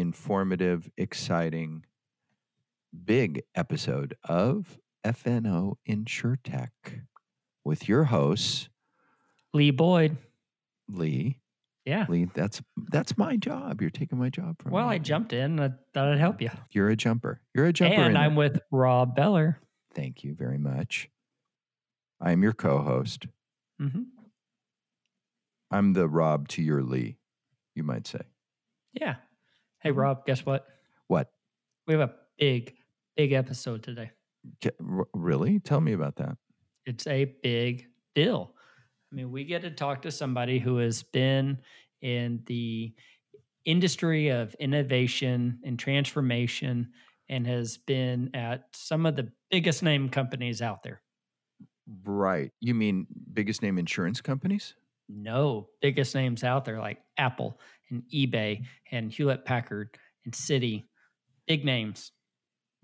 informative, exciting, big episode of FNO InsurTech with your hosts, Lee Boyd. Lee. Yeah. Lee, that's that's my job. You're taking my job from Well, me. I jumped in. I thought I'd help you. You're a jumper. You're a jumper. and I'm it. with Rob Beller. Thank you very much. I am your co-host. hmm I'm the Rob to your Lee, you might say. Yeah. Mm-hmm. Hey, Rob, guess what? What? We have a big, big episode today. Really? Tell me about that. It's a big deal. I mean, we get to talk to somebody who has been in the industry of innovation and transformation and has been at some of the biggest name companies out there. Right. You mean biggest name insurance companies? No, biggest names out there like Apple and eBay and Hewlett Packard and Citi. Big names.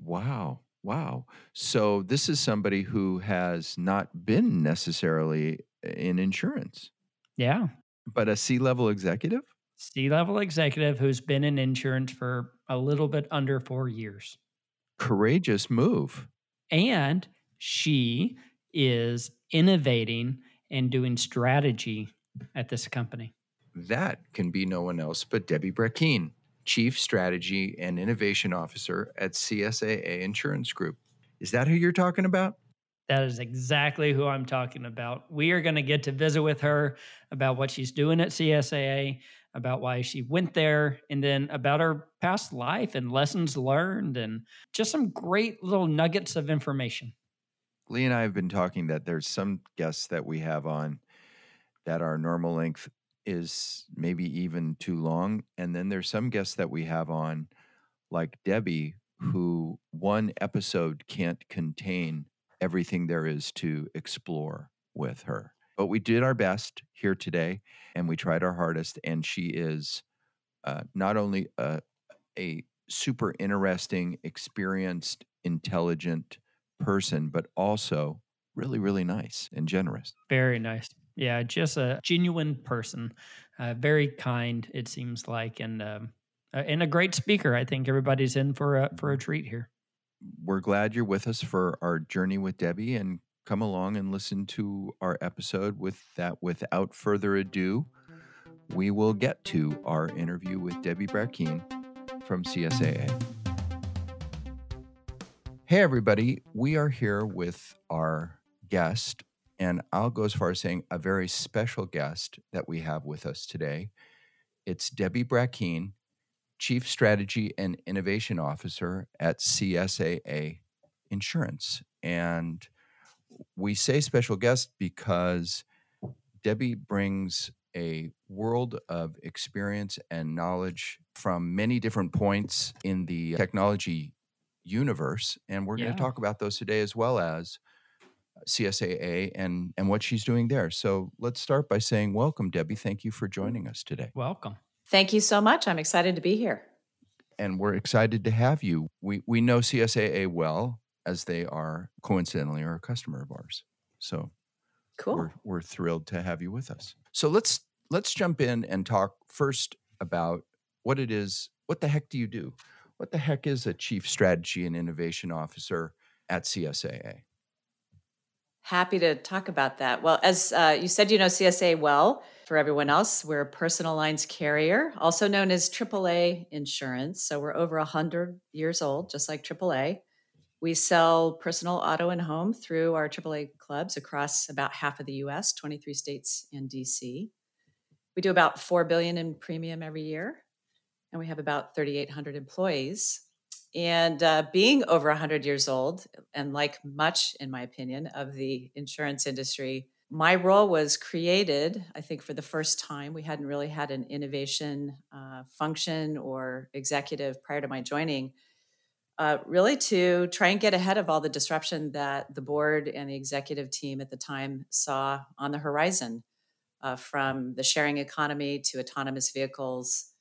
Wow. Wow. So this is somebody who has not been necessarily uh, in insurance, Yeah. but a C level executive? C level executive who's been in insurance for a little bit under four years. Courageous move. And she is innovating and doing strategy at this company. That can be no one else but Debbie Brackeen, Chief Strategy and Innovation Officer at CSAA Insurance Group. Is that who you're talking about? That is exactly who I'm talking about. We are going to get to visit with her about what she's doing at CSAA, about why she went there, and then about her past life and lessons learned, and just some great little nuggets of information. Lee and I have been talking that there's some guests that we have on that our normal length is maybe even too long. And then there's some guests that we have on, like Debbie, who one episode can't contain everything there is to explore with her. But we did our best here today and we tried our hardest. And she is uh, not only a, a super interesting, experienced, intelligent person, but also really, really nice and generous. Very nice. Yeah, just a genuine person, uh, very kind. It seems like, and um, and a great speaker. I think everybody's in for a for a treat here. We're glad you're with us for our journey with Debbie and come along and listen to our episode with that. Without further ado, we will get to our interview with Debbie Brackeen from CSAA. Hey, everybody. We are here with our guest, and I'll go as far as saying a very special guest that we have with us today. It's Debbie Brackeen, Chief Strategy and Innovation Officer at CSAA Insurance. And we say special guest because Debbie brings a world of experience and knowledge from many different points in the technology universe. And we're going to talk about those today as well as CSAA and, and what she's doing there. So let's start by saying, Welcome, Debbie. Thank you for joining us today. Welcome. Thank you so much. I'm excited to be here. and we're excited to have you. We we know CSAA well as they are coincidentally are a customer of ours. So Cool. we're we're thrilled to have you with us. So let's let's jump in and talk first about what it is. What the heck do you do? What the heck is a chief strategy and innovation officer at CSAA? Happy to talk about that. Well, as uh, you said, you know CSA well. For everyone else, we're a personal lines carrier, also known as AAA insurance. So we're over 100 years old, just like AAA. We sell personal auto and home through our AAA clubs across about half of the US, 23 states and DC. We do about 4 billion in premium every year, and we have about 3,800 employees. And uh, being over 100 years old, and like much, in my opinion, of the insurance industry, my role was created, I think, for the first time. We hadn't really had an innovation uh, function or executive prior to my joining. uh, really to try and get ahead of all the disruption that the board and the executive team at the time saw on the horizon uh, from the sharing economy to autonomous vehicles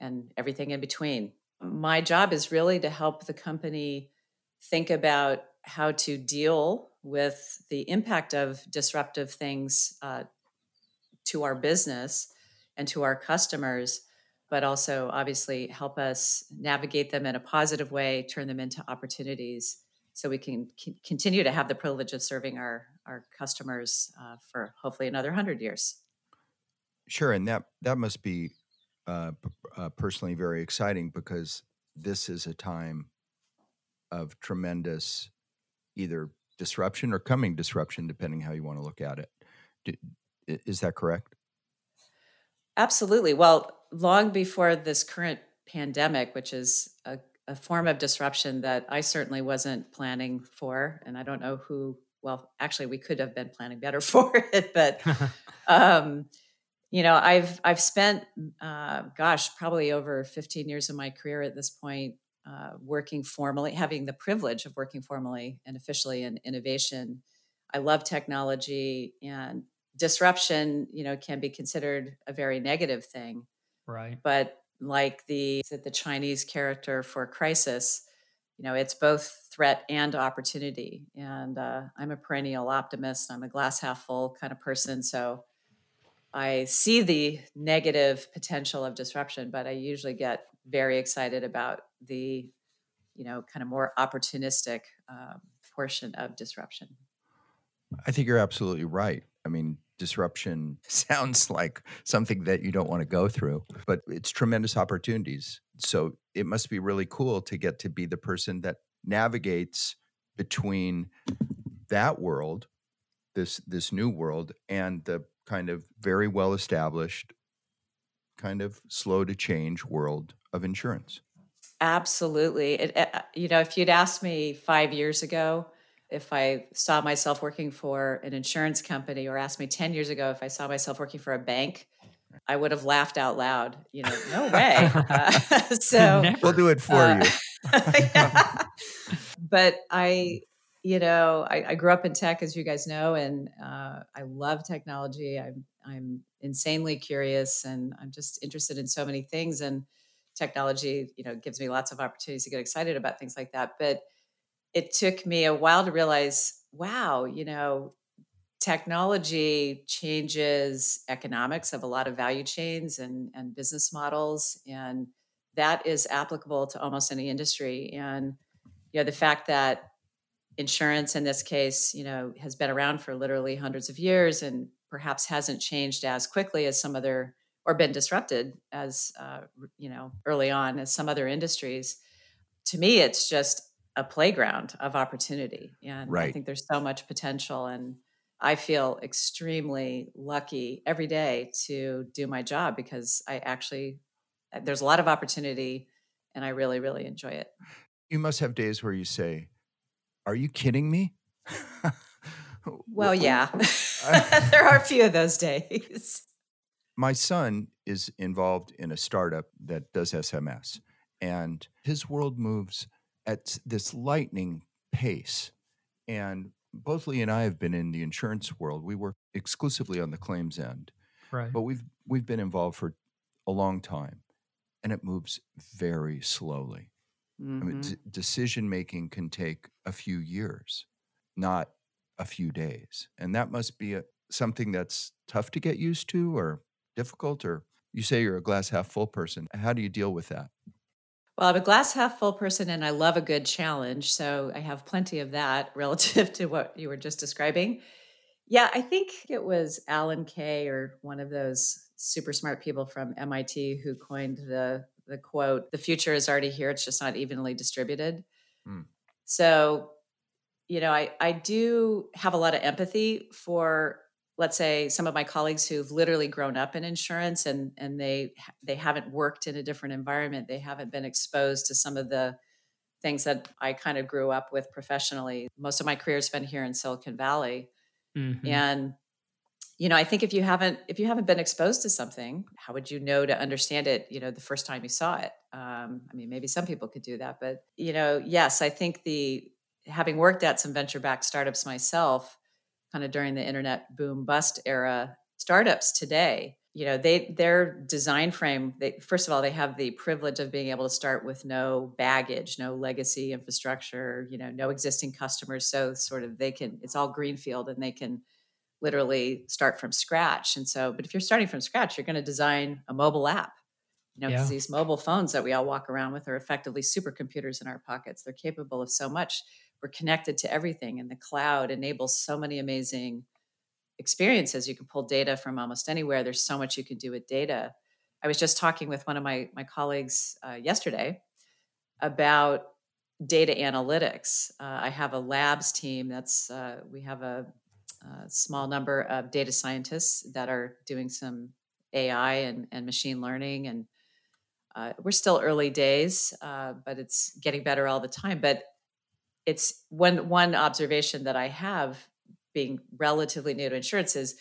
and everything in between. My job is really to help the company think about how to deal with the impact of disruptive things uh, to our business and to our customers but also obviously help us navigate them in a positive way, turn them into opportunities so we can c- continue to have the privilege of serving our, our customers uh, for hopefully another 100 years. Sure. And that, that must be uh, uh, personally very exciting because this is a time of tremendous either disruption or coming disruption, depending how you want to look at it. D- is that correct? Absolutely. Well, long before this current pandemic, which is a, a, form of disruption that I certainly wasn't planning for, and I don't know who. Well, actually, we could have been planning better for it, but um, you know, I've I've spent, uh, gosh, probably over 15 years of my career at this point uh, working formally, having the privilege of working formally and officially in innovation. I love technology and disruption. You know, can be considered a very negative thing. Right. But like the the Chinese character for crisis, you know, it's both threat and opportunity. And uh, I'm a perennial optimist. I'm a glass half full kind of person. So I see the negative potential of disruption, but I usually get very excited about the, you know, kind of more opportunistic um, portion of disruption. I think you're absolutely right. I mean, disruption sounds like something that you don't want to go through, but it's tremendous opportunities. So it must be really cool to get to be the person that navigates between that world, this this new world, and the kind of very well established, kind of slow to change world of insurance. Absolutely. It, uh, you know, if you'd asked me five years ago, if I saw myself working for an insurance company or asked me 10 years ago if I saw myself working for a bank, I would have laughed out loud. You know, no way. Uh, so we'll do it for uh, you. yeah. But I, you know, I, I, grew up in tech, as you guys know, and uh, I love technology. I'm I'm insanely curious, and I'm just interested in so many things. And technology, you know, gives me lots of opportunities to get excited about things like that. But it took me a while to realize, wow, you know, technology changes economics of a lot of value chains and, and business models. And that is applicable to almost any industry. And, you know, the fact that insurance in this case, you know, has been around for literally hundreds of years and perhaps hasn't changed as quickly as some other or been disrupted as uh, you know early on as some other industries to me it's just a playground of opportunity. And right. I think there's so much potential. And I feel extremely lucky every day to do my job because I actually, there's a lot of opportunity and I really, really enjoy it. You must have days where you say, Are you kidding me? well, yeah, there are a few of those days. My son is involved in a startup that does SMS, and his world moves at this lightning pace. And both Lee and I have been in the insurance world. We work exclusively on the claims end. Right. But we've we've been involved for a long time and it moves very slowly. Mm-hmm. I mean, mm-hmm. d- decision making can take a few years, not a few days. And that must be a, something that's tough to get used to or difficult or you say you're a glass half full person. How do you deal with that? Well, I'm a glass half full person and I love a good challenge. So I have plenty of that relative to what you were just describing. Yeah, I think it was Alan Kay or one of those super smart people from MIT who coined the the quote, the future is already here, it's just not evenly distributed. Mm. So, you know, I, I do have a lot of empathy for let's say some of my colleagues who've literally grown up in insurance and and they they haven't worked in a different environment they haven't been exposed to some of the things that i kind of grew up with professionally most of my career has been here in silicon valley mm-hmm. and you know i think if you haven't if you haven't been exposed to something how would you know to understand it you know the first time you saw it? Um, i mean maybe some people could do that but you know yes i think the having worked at some venture backed startups myself kind of during the internet boom bust era startups today you know they their design frame they first of all they have the privilege of being able to start with no baggage no legacy infrastructure you know no existing customers so sort of they can it's all greenfield and they can literally start from scratch. And so, but if you're starting from scratch, you're going to design a mobile app. You know, yeah. these mobile phones that we all walk around with are effectively supercomputers in our pockets. They're capable of so much. We're connected to everything, and the cloud enables so many amazing experiences. You can pull data from almost anywhere. There's so much you can do with data. I was just talking with one of my my colleagues uh, yesterday about data analytics. Uh, I have a labs team. That's uh, we have a a small number of data scientists that are doing some AI and, and machine learning. And uh, we're still early days, uh, but it's getting better all the time. But it's one one observation that I have being relatively new to insurance is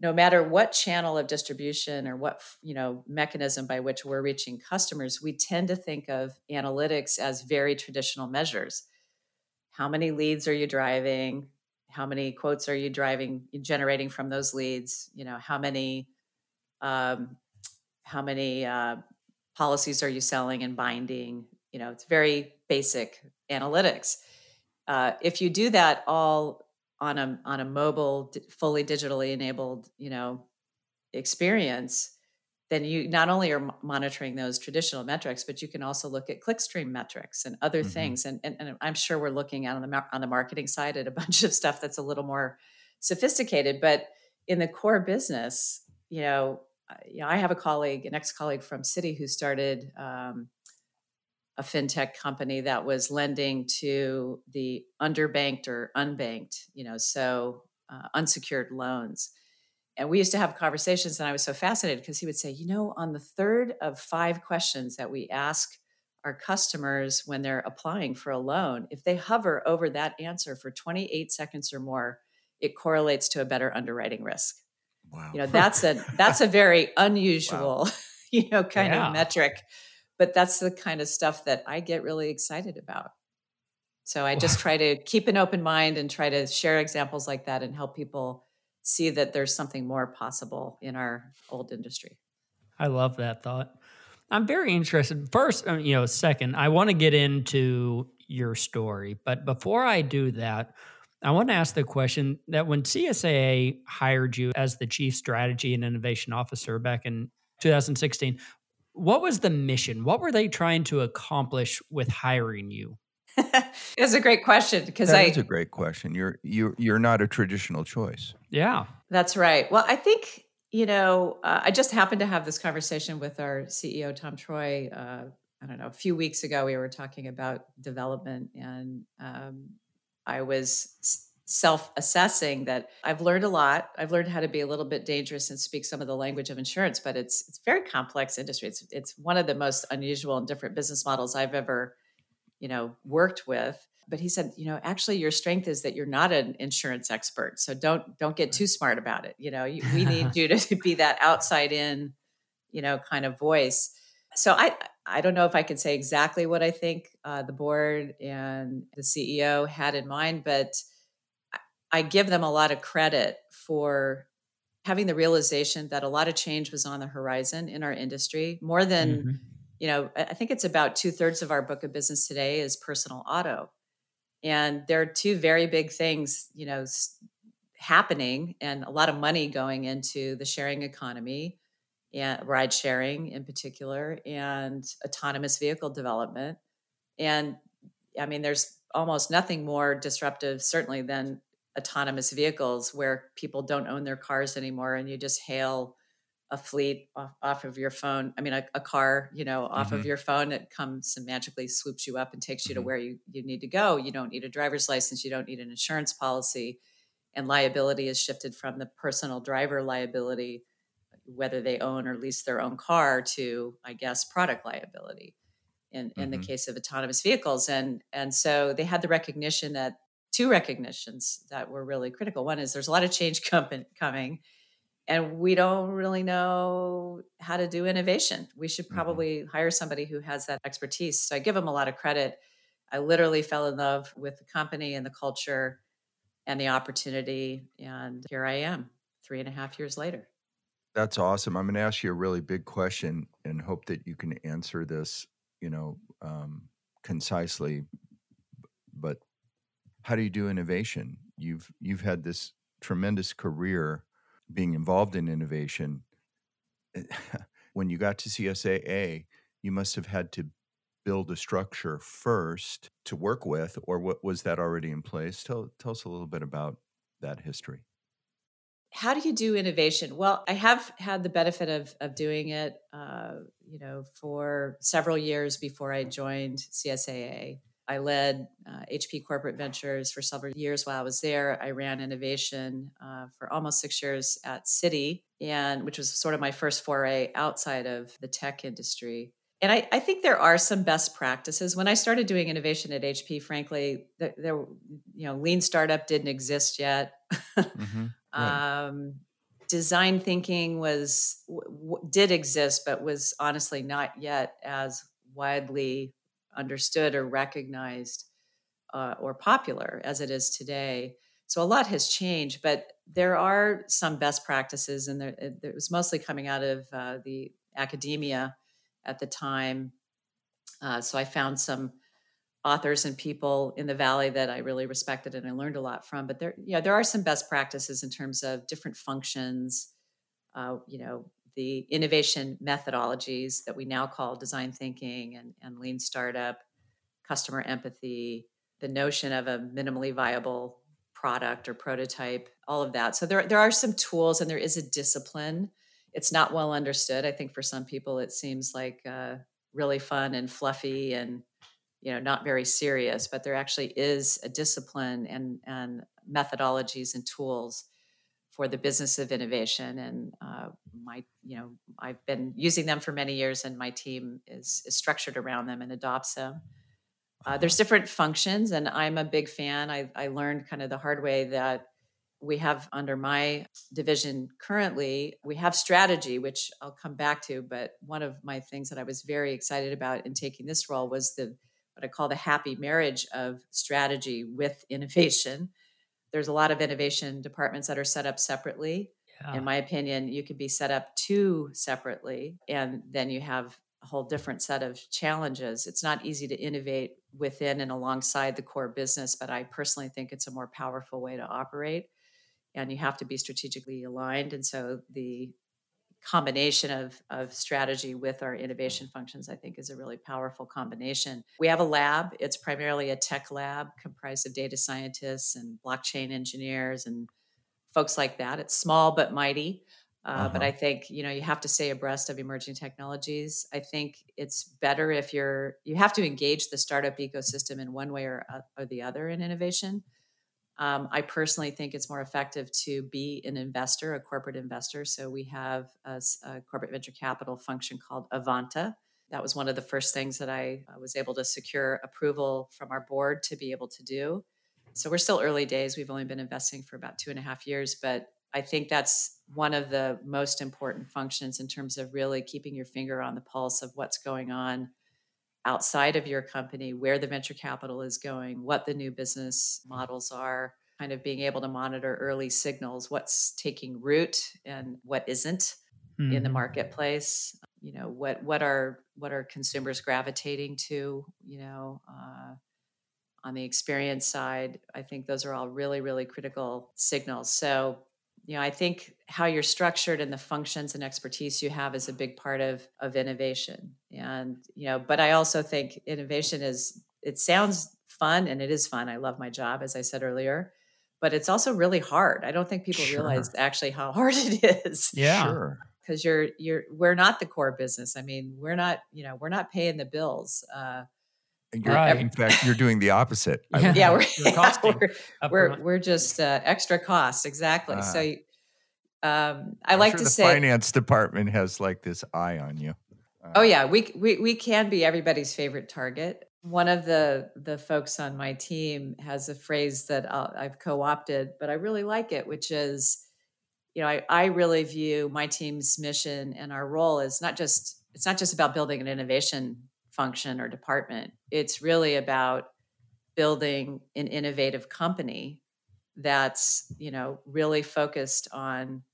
no matter what channel of distribution or what you know mechanism by which we're reaching customers we tend to think of analytics as very traditional measures how many leads are you driving how many quotes are you driving generating from those leads? You know how many um, how many uh, policies are you selling and binding? You know it's very basic analytics. Uh, if you do that all on a on a mobile fully digitally enabled you know experience then you not only are monitoring those traditional metrics, but you can also look at clickstream metrics and other mm-hmm. things. And, and, and, I'm sure we're looking at on the on the marketing side at a bunch of stuff that's a little more sophisticated. But in the core business, you know, you know I have a colleague, an ex colleague from Citi, who started um, a fintech company that was lending to the underbanked or unbanked, you know, so uh, unsecured loans and we used to have conversations and i was so fascinated because he would say you know on the third of five questions that we ask our customers when they're applying for a loan if they hover over that answer for 28 seconds or more it correlates to a better underwriting risk wow you know that's a that's a very unusual wow. you know kind yeah. of metric but that's the kind of stuff that i get really excited about so i just try to keep an open mind and try to share examples like that and help people see that there's something more possible in our old industry. I love that thought. I'm very interested. First, uh, you know, second, I want to get into your story, but before I do that, I want to ask the question that when CSAA hired you as the chief strategy and innovation officer back in 2016, what was the mission? What were they trying to accomplish with hiring you? it's a great question because that I, is a great question. You're you're you're not a traditional choice. Yeah, that's right. Well, I think you know uh, I just happened to have this conversation with our CEO Tom Troy. Uh, I don't know a few weeks ago. We were talking about development, and um, I was self-assessing that I've learned a lot. I've learned how to be a little bit dangerous and speak some of the language of insurance, but it's it's very complex industry. It's it's one of the most unusual and different business models I've ever you know worked with but he said you know actually your strength is that you're not an insurance expert so don't don't get too smart about it you know we need you to be that outside in you know kind of voice. So i i don't know if i can say exactly what i think uh, the board and the ceo had in mind but I give them a lot of credit for having the realization that a lot of change was on the horizon in our industry more than mm-hmm you know, I think it's about two thirds of our book of business today is personal auto. And there are two very big things, you know, happening and a lot of money going into the sharing economy and ride sharing in particular and autonomous vehicle development. And I mean, there's almost nothing more disruptive, certainly, than autonomous vehicles where people don't own their cars anymore and you just hail a fleet off, off of your phone. I mean, a, a car, you know, off mm-hmm. of your phone. It comes and magically swoops you up and takes you mm-hmm. to where you, you need to go. You don't need a driver's license. You don't need an insurance policy. And liability is shifted from the personal driver liability, whether they own or lease their own car, to, I guess, product liability in, in mm-hmm. the case of autonomous vehicles. And, and so they had the recognition that two recognitions that were really critical. One is there's a lot of change coming and we don't really know how to do innovation. We should mm-hmm. probably mm-hmm. hire somebody who has that expertise. So I give them a lot of credit. I literally fell in love with the company and the culture and the opportunity. And here I am three and a half years later. That's awesome. I'm going to ask you a really big question and hope that you can answer this, you know, um, concisely. But how do you do innovation? You've you've had this tremendous career being involved in innovation, when you got to CSAA, you must have had to build a structure first to work with, or what was that already in place? Tell, tell us a little bit about that history. How do you do innovation? Well, I have had the benefit of of doing it, uh, you know, for several years before I joined CSAA. I led uh, HP Corporate Ventures for several years while I was there. I ran innovation uh, for almost six years at Citi, and which was sort of my first foray outside of the tech industry. And I, I think there are some best practices. When I started doing innovation at HP, frankly, there, there you know, lean startup didn't exist yet. mm-hmm. right. um, design thinking was w- did exist, but was honestly not yet as widely understood or recognized uh, or popular as it is today. So a lot has changed, but there are some best practices, and there, it was mostly coming out of uh, the academia at the time. Uh, so I found some authors and people in the valley that I really respected and I learned a lot from. But there, yeah, there are some best practices in terms of different functions. Uh, you know, the innovation methodologies that we now call design thinking and, and lean startup, customer empathy, the notion of a minimally viable product or prototype, all of that. So there, there are some tools and there is a discipline. It's not well understood. I think for some people it seems like uh, really fun and fluffy and you know not very serious, but there actually is a discipline and and methodologies and tools for the business of innovation. And uh, my, you know, I've been using them for many years, and my team is, is structured around them and adopts them. Uh, there's different functions, and I'm a big fan. I, I learned kind of the hard way that we have under my division currently, we have strategy, which I'll come back to. But one of my things that I was very excited about in taking this role was the what I call the happy marriage of strategy with innovation there's a lot of innovation departments that are set up separately. Yeah. In my opinion, you could be set up two separately, and then you have a whole different set of challenges. It's not easy to innovate within and alongside the core business, but I personally think it's a more powerful way to operate. And you have to be strategically aligned. And so the combination of, of strategy with our innovation functions, I think, is a really powerful combination. We have a lab, it's primarily a tech lab comprised of data scientists and blockchain engineers and folks like that. It's small but mighty. Uh, uh-huh. But I think you know you have to stay abreast of emerging technologies. I think it's better if you're you have to engage the startup ecosystem in one way or, uh, or the other in innovation. Um, I personally think it's more effective to be an investor, a corporate investor. So we have a, a, corporate venture capital function called Avanta. That was one of the first things that I uh, was able to secure approval from our board to be able to do. So we're still early days. We've only been investing for about two and a half years, but I think that's one of the most important functions in terms of really keeping your finger on the pulse of what's going on outside of your company, where the venture capital is going, what the new business models are, kind of being able to monitor early signals, what's taking root and what isn't mm-hmm. in the mm-hmm. marketplace. You know, what what are what are consumers gravitating to? You know, uh, on the experience side, I think those are all really really critical signals. So you know i think how you're structured and the functions and expertise you have is a big part of of innovation. And you know but i also think innovation is it sounds fun and it is fun. I love my job as i said earlier but it's also really hard. I don't think people sure. realize actually how hard it is yeah. Sure. because you're you're we're not the core business. I mean we're not you know we're not paying the bills uh right. In fact, you're doing the opposite. yeah, yeah we're, yeah, we're, we're, we're, just uh, extra costs. Exactly. Uh, so um, I I'm like sure to the say finance department has like this eye on you. Uh, oh yeah, we, we we can be everybody's favorite target. One of the the folks on my team has a phrase that i have co-opted, but I really like it, which is you know, I, I really view my team's mission and our role as not just it's not just about building an innovation function or department. It's really about building an innovative company that's, you know, really focused on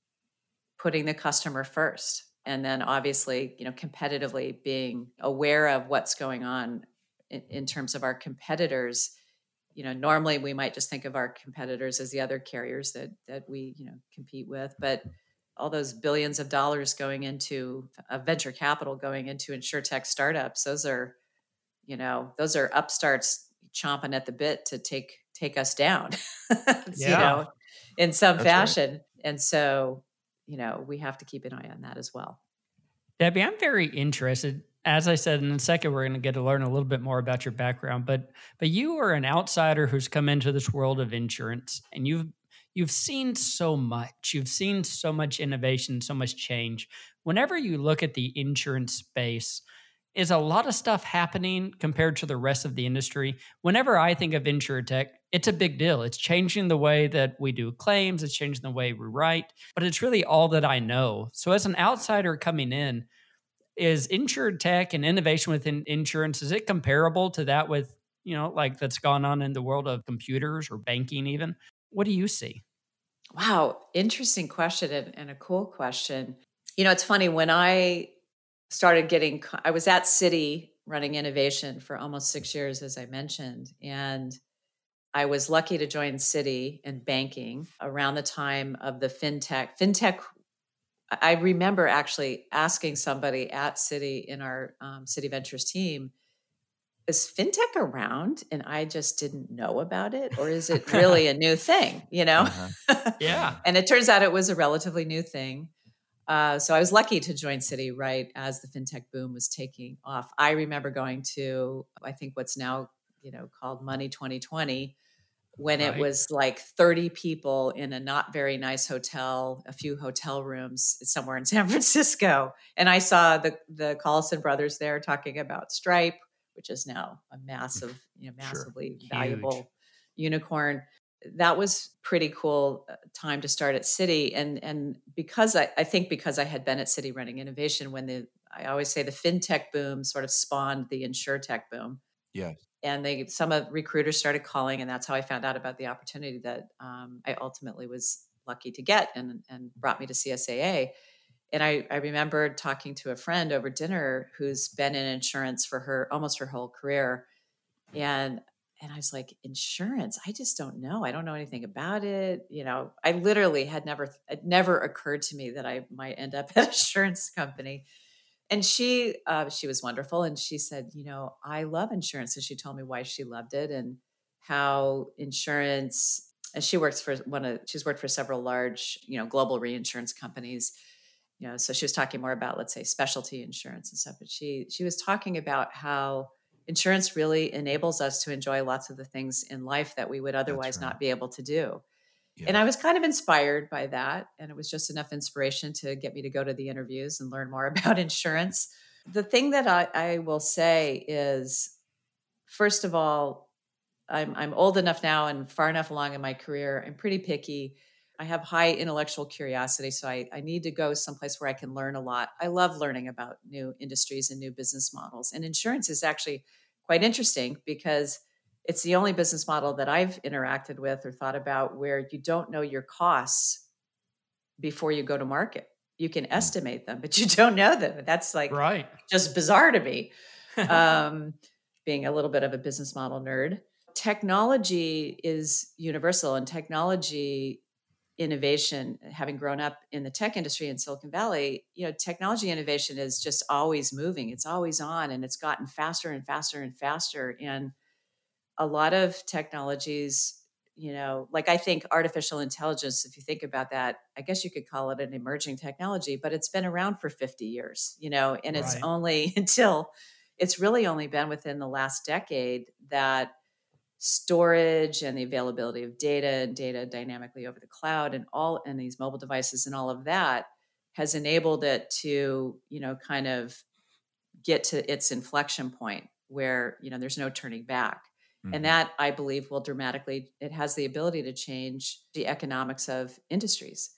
putting the customer first and then obviously, you know, competitively being aware of what's going on in, in terms of our competitors you know normally we might just think of our competitors as the other carriers that that we you know compete with but all those billions of dollars going into a venture capital going into insurtech startups those are you know those are upstarts chomping at the bit to take take us down yeah. you know in some That's fashion right. and so you know we have to keep an eye on that as well debbie i'm very interested as I said in a second, we're going to get to learn a little bit more about your background. But but you are an outsider who's come into this world of insurance, and you've you've seen so much. You've seen so much innovation, so much change. Whenever you look at the insurance space, is a lot of stuff happening compared to the rest of the industry. Whenever I think of insurtech, it's a big deal. It's changing the way that we do claims, it's changing the way we write, but it's really all that I know. So as an outsider coming in, is insurtech and innovation within insurance is it comparable to that with you know like that's gone on in the world of computers or banking even what do you see wow interesting question and, and a cool question. You know it's funny when i started getting i was at citi running innovation for almost six years as i mentioned and i was lucky to join citi in banking around the time of the fintech. Fintech I remember actually asking somebody at Citi in our um, Citi Ventures team, is fintech around and I just didn't know about it? Or is it really a new thing? You know? Uh-huh. Yeah. and it turns out it was a relatively new thing. Uh, so I was lucky to join Citi right as the fintech boom was taking off. I remember going to, I think what's now, you know, called Money 2020 when right. it was like 30 people in a not very nice hotel, a few hotel rooms somewhere in San Francisco. And I saw the the Collison brothers there talking about Stripe, which is now a massive, you know, massively sure. valuable unicorn. That was pretty cool uh, time to start at Citi, And and because I, I think because I had been at Citi running innovation when the I always say the fintech boom sort of spawned the insurtech boom. Yes and they some of recruiters started calling and that's how i found out about the opportunity that um, i ultimately was lucky to get and, and brought me to csaa and I, I remember talking to a friend over dinner who's been in insurance for her almost her whole career and and i was like insurance? I just don't know. I don't know anything about it. You know i literally had never it never occurred to me that i might end up at an insurance company. And she uh, she was wonderful and she said you know i love insurance. And she told me why she loved it and how insurance and she works for one of she's worked for several large you know global reinsurance companies you know so she was talking more about let's say specialty insurance and stuff but she she was talking about how insurance really enables us to enjoy lots of the things in life that we would otherwise right. not be able to do yeah. And I was kind of inspired by that. And it was just enough inspiration to get me to go to the interviews and learn more about insurance. The thing that I, I will say is, first of all, I'm, I'm old enough now and far enough along in my career. I'm pretty picky. I have high intellectual curiosity, so I, I need to go someplace where I can learn a lot. I love learning about new industries and new business models. And insurance is actually quite interesting because it's the only business model that I've interacted with or thought about where you don't know your costs before you go to market. You can hmm. estimate them, but you don't know them. That's like right. just bizarre to me. um, being a little bit of a business model nerd. Technology is universal, and technology innovation, having grown up in the tech industry in Silicon Valley, you know, technology innovation is just always moving. It's always on, and it's gotten faster and faster and faster. And a lot of technologies you know like i think artificial intelligence if you think about that i guess you could call it an emerging technology but it's been around for 50 years you know and it's only until it's really only been within the last decade that storage and the availability of data and data dynamically over the cloud and all and these mobile devices and all of that has enabled it to you know kind of get to its inflection point where you know there's no turning back Mm-hmm. And that I believe will dramatically, it has the ability to change the economics of industries.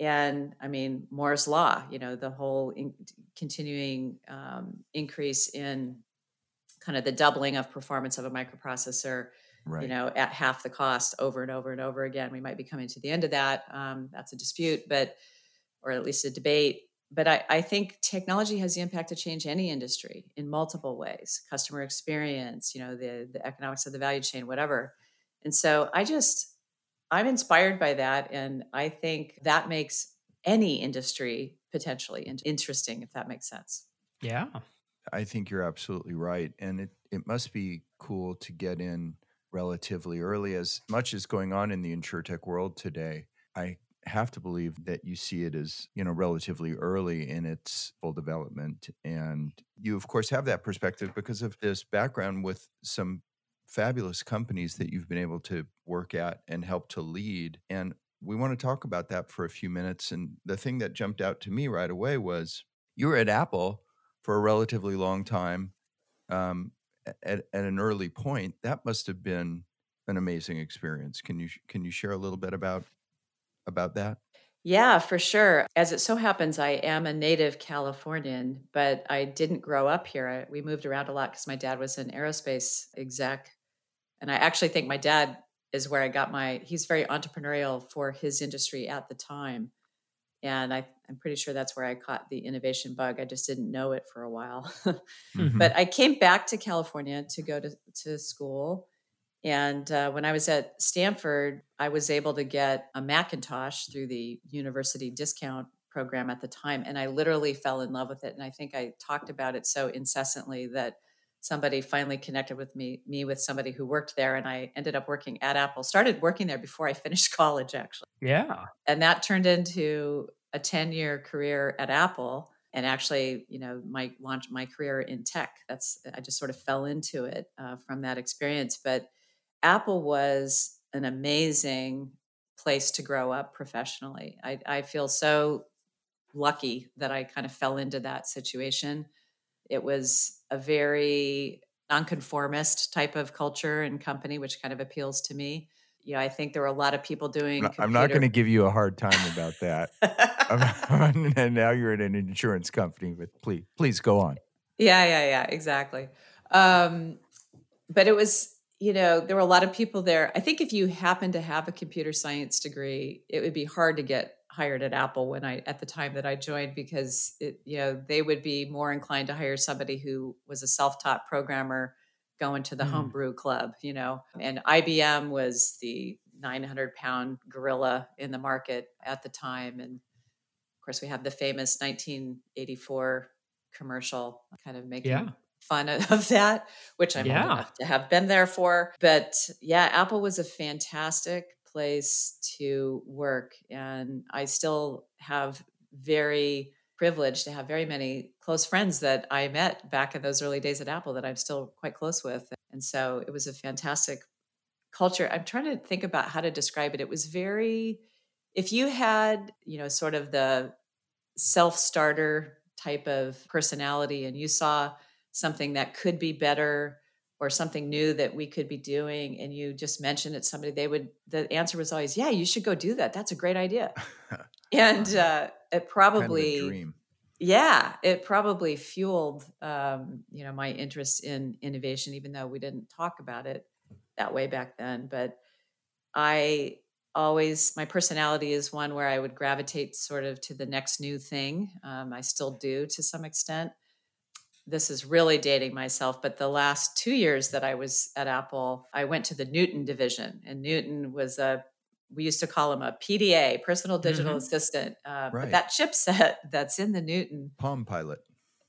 and I mean Moore's law, you know, the whole in, continuing um, increase in kind of the doubling of performance of a microprocessor right. you know, at half the cost over and over and over again. We might be coming to the end of that. Um, that's a dispute, but or at least a debate. But I, I think technology has the impact to change any industry in multiple ways: customer experience, you know, the the economics of the value chain, whatever. And so I just I'm inspired by that, and I think that makes any industry potentially interesting, if that makes sense. Yeah. I think you're absolutely right. And it, it must be cool to get in relatively early. As much as going on in the insurtech world today, I have to believe that you see it as you know relatively early in its full development and you of course have that perspective because of this background with some fabulous companies that you've been able to work at and help to lead and we want to talk about that for a few minutes and the thing that jumped out to me right away was you were at apple for a relatively long time um, at, at an early point, that must have been an amazing experience. Can you can you share a little bit about about that? Yeah, for sure. As it so happens, I am a native Californian, but I didn't grow up here. I, we moved around a lot because my dad was an aerospace exec. And I actually think my dad is where I got my, he's very entrepreneurial for his industry at the time. And I, am pretty sure that's where I caught the innovation bug. I just didn't know it for a while. mm-hmm. But I came back to California to go to, to school. And uh, when I was at Stanford, I was able to get a Macintosh through the university discount program at the time. And I literally fell in love with it. And I think I talked about it so incessantly that somebody finally connected with me me with somebody who worked there and i ended up working at apple started working there before i finished college actually yeah and that turned into a 10 year career at apple and actually you know my launch my career in tech. That's i just sort of fell into it uh, from that experience but apple was an amazing place to grow up professionally. I, I feel so lucky that i kind of fell into that situation. It was a very nonconformist type of culture and company, which kind of appeals to me. You know, I think there were a lot of people doing. I'm not going to give you a hard time about that. and now you're in an insurance company, but please, please go on. Yeah, yeah, yeah, exactly. Um, but it was, you know, there were a lot of people there. I think if you happen to have a computer science degree, it would be hard to get hired at Apple when I at the time that I joined because it, you know they would be more inclined to hire somebody who was a self-taught programmer going to the mm. homebrew club, you know. And IBM was the 900 pound gorilla in the market at the time, and of course we have the famous 1984 commercial, kind of making yeah. fun of that, which I'm yeah. old enough to have been there for. But yeah, Apple was a fantastic place to work. And I still have very privileged to have very many close friends that I met back in those early days at Apple that I'm still quite close with. And so it was a fantastic culture. I'm trying to think about how to describe it. It was very, if you had, you know, sort of the self starter type of personality and you saw something that could be better or something new that we could be doing and you just mentioned it to somebody they would the answer was always yeah you should go do that that's a great idea and uh, it probably kind of yeah it probably fueled um, you know my interest in innovation even though we didn't talk about it that way back then but i always my personality is one where i would gravitate sort of to the next new thing um, i still do to some extent. This is really dating myself, but the last two years that I was at Apple, I went to the Newton division, and Newton was a we used to call him a PDA, personal digital mm-hmm. assistant. Uh, right. But that chipset that's in the Newton Palm Pilot.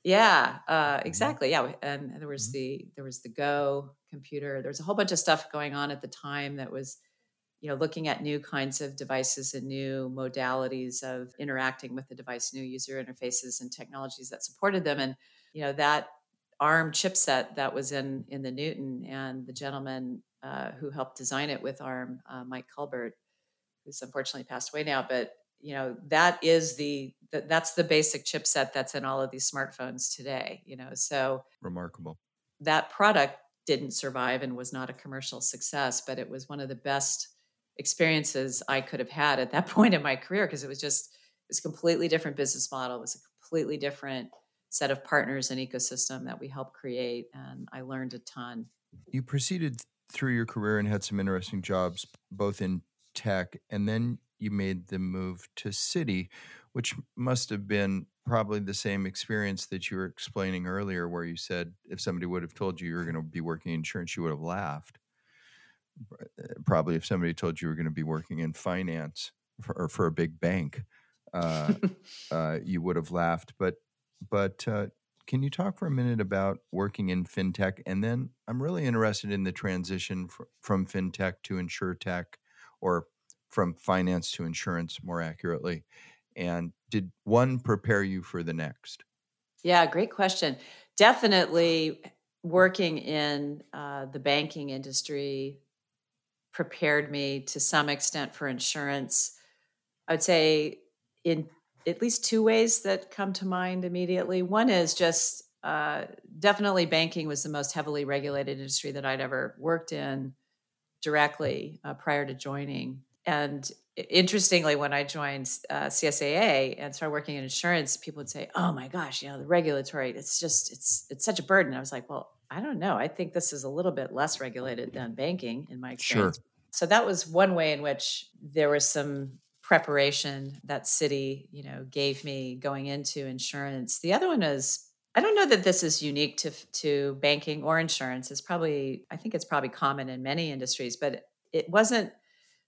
Yeah, uh, mm-hmm. exactly. Yeah, and there was mm-hmm. the there was the Go computer. There was a whole bunch of stuff going on at the time that was, you know, looking at new kinds of devices and new modalities of interacting with the device, new user interfaces and technologies that supported them. And you know that ARM chipset that was in in the Newton, and the gentleman uh, who helped design it with ARM, uh, Mike Culbert, who's unfortunately passed away now, but you know that is the, that's the basic chipset that's in all of these smartphones today. You know, so remarkable. That product didn't survive and was not a commercial success, but it was one of the best experiences I could have had at that point in my career because it was just it was a completely different business model. It was a completely different set of partners and ecosystem that we helped create. And I learned a ton. You proceeded through your career and had some interesting jobs, both in tech, and then you made the move to Citi, which must have been probably the same experience that you were explaining earlier, where you said if somebody would have told you you were going to be working in insurance, you would have laughed. Uh, probably if somebody told you you were going to be working in finance for, or for a big bank, uh, uh, you would have laughed. But but uh, can you talk for a minute about working in fintech? And then I'm really interested in the transition fr- from fintech to insurtech, or from finance to insurance, more accurately. And did one prepare you for the next? Yeah, great question. Definitely working in uh, the banking industry prepared me to some extent for insurance. I would say in at least two ways that come to mind immediately. One is just uh, definitely banking was the most heavily regulated industry that I'd ever worked in directly uh, prior to joining. And interestingly, when I joined uh, CSAA and started working in insurance, people would say, "Oh my gosh, you know, the regulatory, it's just it's it's such a burden." I was like, "Well, I don't know. I think this is a little bit less regulated than banking in my experience." Sure. So that was one way in which there was some preparation that Citi, you know, gave me going into insurance. The other one is I don't know that this is unique to to banking or insurance. It's probably I think it's probably common in many industries, but it wasn't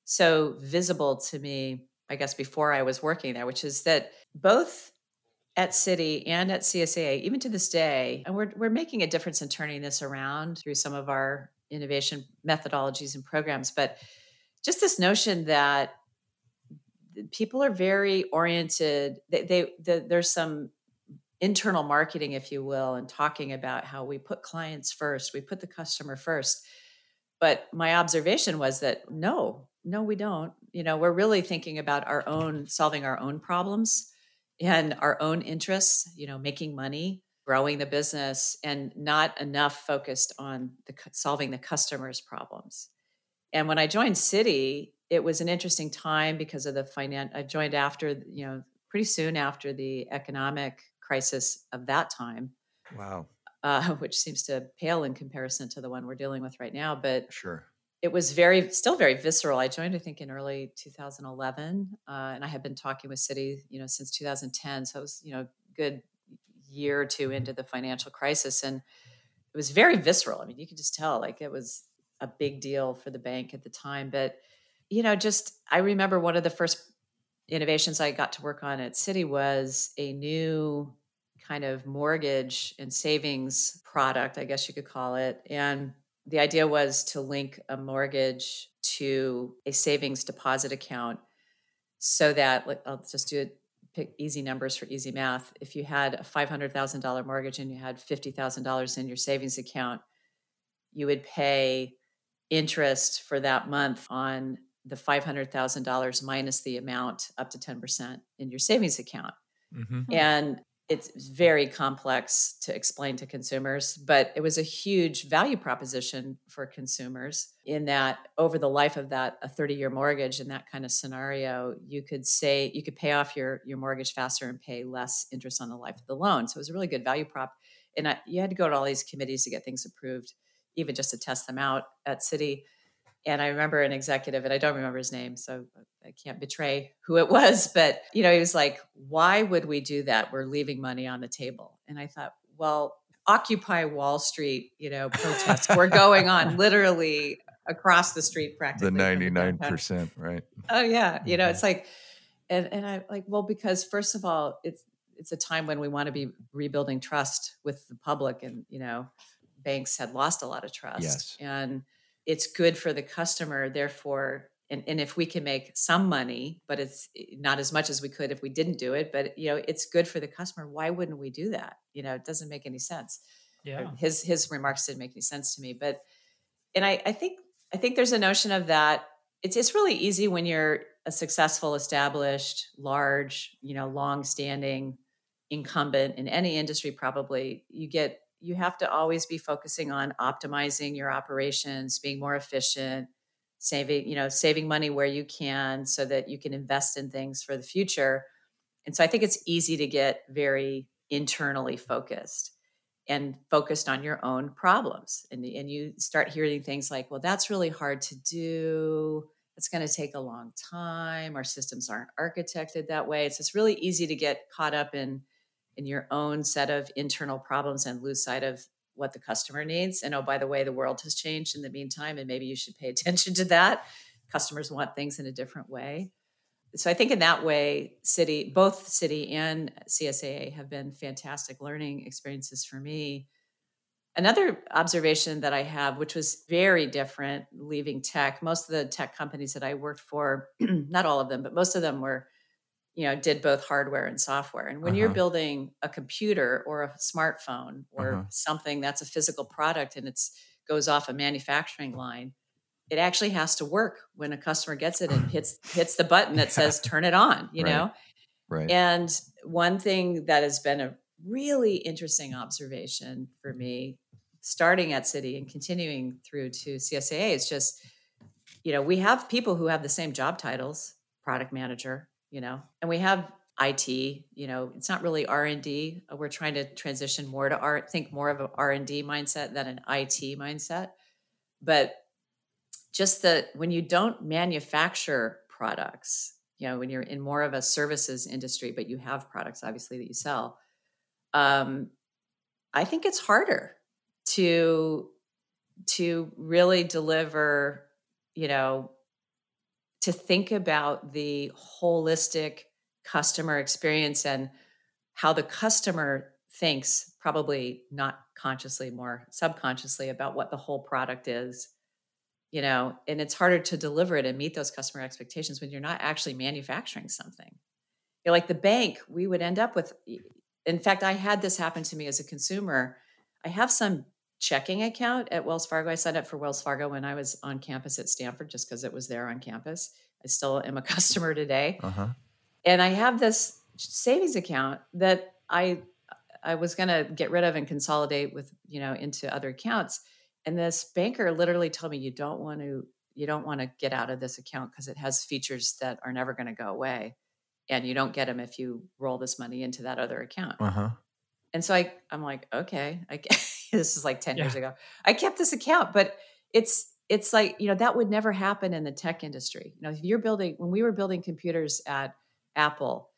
so visible to me, I guess, before I was working there, which is that both at Citi and at CSAA, even to this day, and we're, we're making a difference in turning this around through some of our innovation methodologies and programs. But just this notion that people are very oriented, they, they the, there's some internal marketing, if you will, and talking about how we put clients first, we put the customer first. But my observation was that no, no, we don't. You know, we're really thinking about our own solving our own problems and our own interests, you know, making money, growing the business, and not enough focused on the solving the customer's problems. And when I joined Citi, it was an interesting time because of the finance. I joined after, you know, pretty soon after the economic crisis of that time. Wow. Uh, which seems to pale in comparison to the one we're dealing with right now. But sure it was very still very visceral i joined i think in early 2011 uh, and i had been talking with Citi, you know since 2010 so it was you know good year or two into the financial crisis and it was very visceral i mean you could just tell like it was a big deal for the bank at the time but you know just i remember one of the first innovations i got to work on at Citi was a new kind of mortgage and savings product i guess you could call it and the idea was to link a mortgage to a savings deposit account so that I'll just do it pick easy numbers for easy math. If you had a $500,000 mortgage and you had $50,000 in your savings account, you would pay interest for that month on the $500,000 minus the amount up to 10% in your savings account. Mm-hmm. And it's very complex to explain to consumers, but it was a huge value proposition for consumers in that over the life of that a 30 year mortgage in that kind of scenario, you could say you could pay off your your mortgage faster and pay less interest on the life of the loan. So it was a really good value prop. And I, you had to go to all these committees to get things approved, even just to test them out at Citi and I remember an executive, and I don't remember his name, so I can't betray who it was, but you know, he was like, "Why would we do that? We're leaving money on the table." And I thought, well, Occupy Wall Street, you know, protests were going on literally across the street, practically. The ninety nine percent, right? Oh yeah, you know, it's mm-hmm. like, and and I like, well, because first of all, it's it's a time when we want to be rebuilding trust with the public, and you know, banks had lost a lot of trust, yes. and it's good for the customer therefore and, and if we can make some money but it's eh, not as much as we could if we didn't do it but you know it's good for the customer why wouldn't we do that? You know it doesn't make any sense. Yeah. his his remarks didn't make any sense to me but and i i think i think there's a notion of that it's it's really easy when you're a successful established large you know long standing incumbent in any industry probably you get you have to always be focusing on optimizing your operations, being more efficient, saving, you know, saving money where you can so that you can invest in things for the future. And so I think it's easy to get very internally focused and focused on your own problems. And, and you start hearing things like, well, that's really hard to do. It's going to take a long time. Our systems aren't architected that way. So it's just really easy to get caught up in in your own set of internal problems and lose sight of what the customer needs. And oh, by the way, the world has changed in the meantime, and maybe you should pay attention to that. Customers want things in a different way so I think in that way, Citi, both Citi and CSAA have been fantastic learning experiences for me. Another observation that I have, which was very different leaving tech, most of the tech companies that I worked for, not all of them, but most of them were, you know, did both hardware and software. And when uh-huh. you're building a computer or a smartphone or uh-huh. something that's a physical product and it's goes off a manufacturing line, it actually has to work when a customer gets it and hits hits the button that says turn it on you right. know right and one thing that has been a really interesting observation for me starting at Citi and continuing through to CSAA is just you know we have people who have the same job titles product manager you know and we have IT you know it's not really R&D we're trying to transition more to art think more of an R&D mindset than an IT mindset. But just that when you don't manufacture products, you know, when you're in more of a services industry, but you have products obviously that you sell, um, I think it's harder to to really deliver, you know, to think about the holistic customer experience and how the customer thinks, probably not consciously, more subconsciously, about what the whole product is you know? And it's harder to deliver it and meet those customer expectations when you're not actually manufacturing something. You know, like the bank we would end up with in fact i had this happen to me as a consumer. I have some checking account at wells fargo. I signed up for wells fargo when i was on campus at stanford just because it was there on campus. I still am a customer today. Uh-huh. and i have this savings account that i i was going to get rid of and consolidate with you know into other accounts. And this banker literally told me you don't want to you don't want to get out of this account because it has features that are never going to go away. And you don't get them if you roll this money into that other account. Uh-huh. And so I, i'm like okay I, this is like 10 yeah. years ago i kept this account but it's it's like you know that would never happen in the tech industry you know if you're building when we were building computers at apple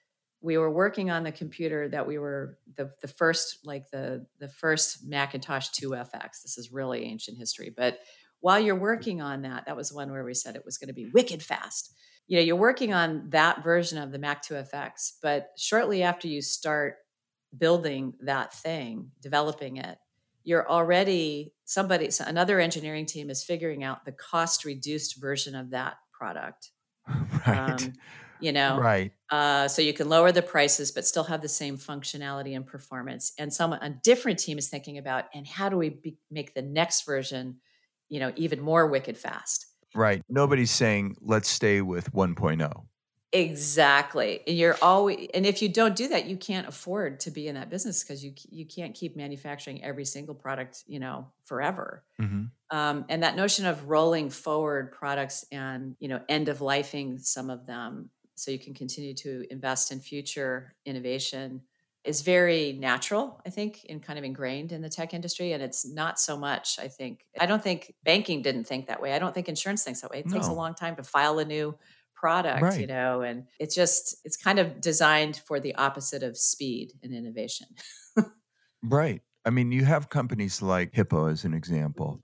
we were working on the computer that we were the the first like the the first Macintosh 2FX. This is really ancient history, but while you're mm. working on that, that was one where we said it was going to be wicked fast. You know, you're working on that version of the Mac 2FX, but shortly after you start building that thing, developing it, you're already somebody so another engineering team is figuring out the cost reduced version of that product. Right. Um, you know right. uh, so you can lower the prices but still have the same functionality and performance. And someone a different team is thinking about and how do we be, make the next version you know even more wicked fast? Right. Nobody's saying let's stay with 1.0 Exactly. And you're always and if you don't do that, you can't afford to be in that business because you you can't keep manufacturing every single product, you know, forever. Mm-hmm. Um, and that notion of rolling forward products and you know end of lifing some of them so you can continue to invest in future innovation is very natural i think and kind of ingrained in the tech industry and it's not so much i think i don't think banking didn't think that way i don't think insurance thinks that way it no. takes a long time to file a new product right. you know and it's just it's kind of designed for the opposite of speed and innovation right i mean you have companies like hippo as an example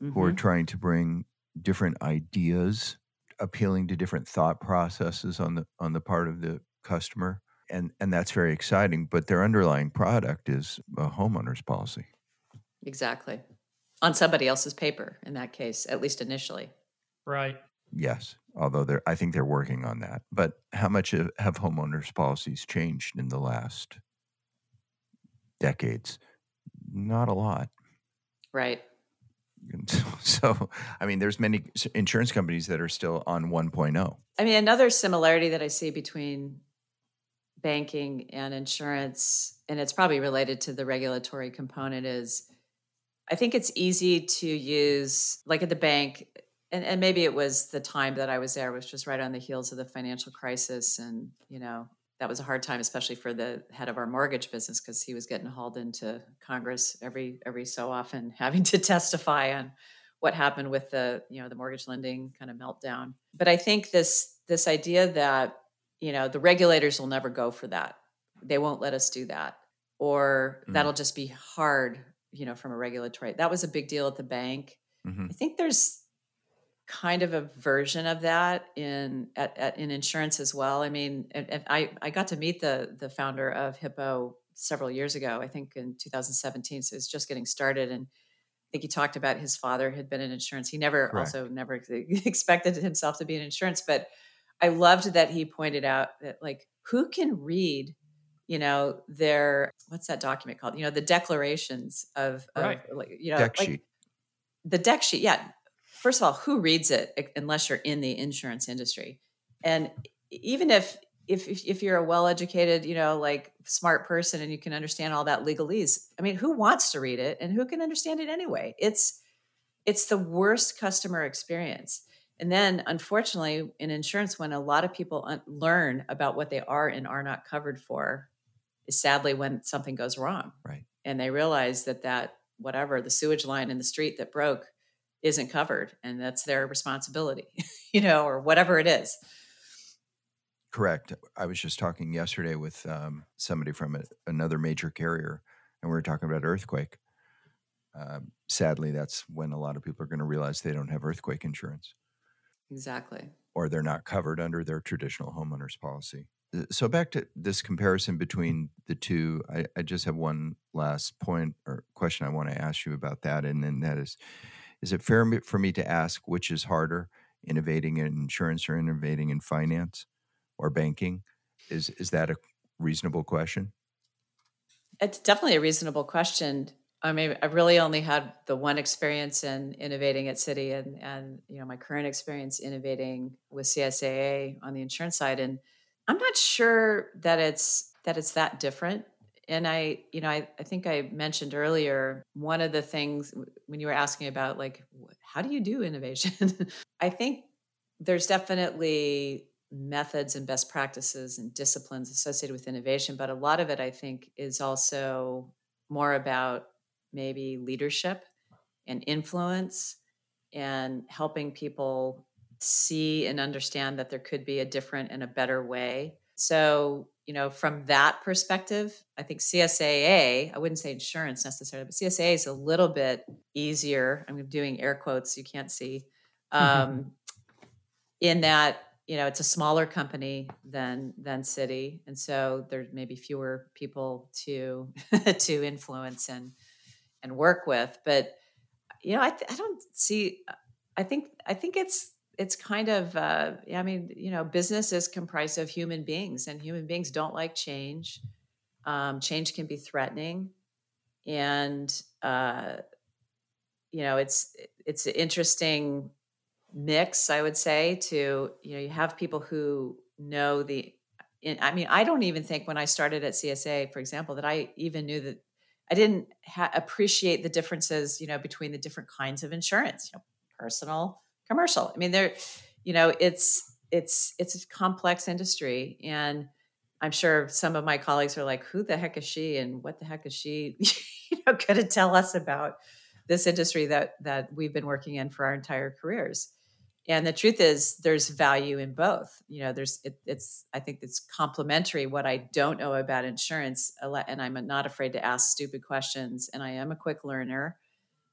mm-hmm. who are mm-hmm. trying to bring different ideas appealing to different thought processes on the on the part of the customer and and that's very exciting but their underlying product is a homeowner's policy exactly on somebody else's paper in that case at least initially right yes although they're i think they're working on that but how much have, have homeowners policies changed in the last decades? Not a lot. Right. So, I mean, there's many insurance companies that are still on 1.0. I mean, another similarity that I see between banking and insurance, and it's probably related to the regulatory component, is I think it's easy to use, like at the bank, and, and maybe it was the time that I was there, which was just right on the heels of the financial crisis, and you know, that was a hard time, especially for the head of our mortgage business, because he was getting hauled into Congress every every so often, having to testify on what happened with the you know the mortgage lending kind of meltdown. But I think this this idea that you know the regulators will never go for that, they won't let us do that, or mm that'll just be hard, you know, from a regulatory. That was a big deal at the bank. Mm-hmm. I think there's kind of a version of that in at, at, in insurance as well. I mean, and, and I I got to meet the the founder of Hippo several years ago. I think in 2017, so it's just getting started. And I think he talked about his father had been in insurance. He never Correct. also never expected himself to be in insurance, but I loved that he pointed out that like who can read you know their what's that document called you know the declarations of, right. of like you know deck like, sheet. the deck sheet yeah first of all, who reads it unless you're in the insurance industry? And even if if if you're a well-educated, you know, like smart person and you can understand all that legalese, I mean, who wants to read it and who can understand it anyway? It's it's the worst customer experience. And then, unfortunately, in insurance, when a lot of people un- learn about what they are and are not covered for, is sadly when something goes wrong. Right. And they realize that that whatever the sewage line in the street that broke isn't covered and that's their responsibility you know or whatever it is. Correct. I was just talking yesterday with um, somebody from a, another major carrier and we were talking about earthquake. Um, sadly that's when a lot of people are going to realize they don't have earthquake insurance. Exactly. Or they're not covered under their traditional homeowners policy. Uh, so back to this comparison between the two I, I just have one last point or question i want to ask you about that and then that is is it fair for me to ask which is harder, innovating in insurance or innovating in finance or banking? Is is that a reasonable question? It's definitely a reasonable question. I mean, I've really only had the one experience in innovating at Citi, and and you know my current experience innovating with CSAA on the insurance side, and I'm not sure that it's that it's that different and i you know I, I think i mentioned earlier one of the things when you were asking about like how do you do innovation? I think there's definitely methods and best practices and disciplines associated with innovation but a lot of it i think is also more about maybe leadership and influence and helping people see and understand that there could be a different and a better way so you know, from that perspective, I think CSAA, I wouldn't say insurance necessarily, but CSAA is a little bit easier. I'm doing air quotes, you can't see, um, in that, you know, it's a smaller company than than Citi, And so there's maybe fewer people to to influence and and work with. But you know, I, I don't see I think I think it's it's kind of uh, i mean you know business is comprised of human beings and human beings don't like change. Um, change can be threatening and uh, you know it's it's an interesting mix i would say to you know you have people who know the i mean i don't even think when i started at CSAA for example that i even knew that i didn't ha- appreciate the differences you know between the different kinds of insurance you know personal commercial. I mean, there, you know, it's it's it's a complex industry, and I'm sure some of my colleagues are like, "Who the heck is she?" and "What the heck is she?" you know, going to tell us about this industry that that we've been working in for our entire careers. And the truth is, there's value in both. You know, there's it, it's I think it's complementary. What I don't know about insurance, and I'm not afraid to ask stupid questions, and I am a quick learner,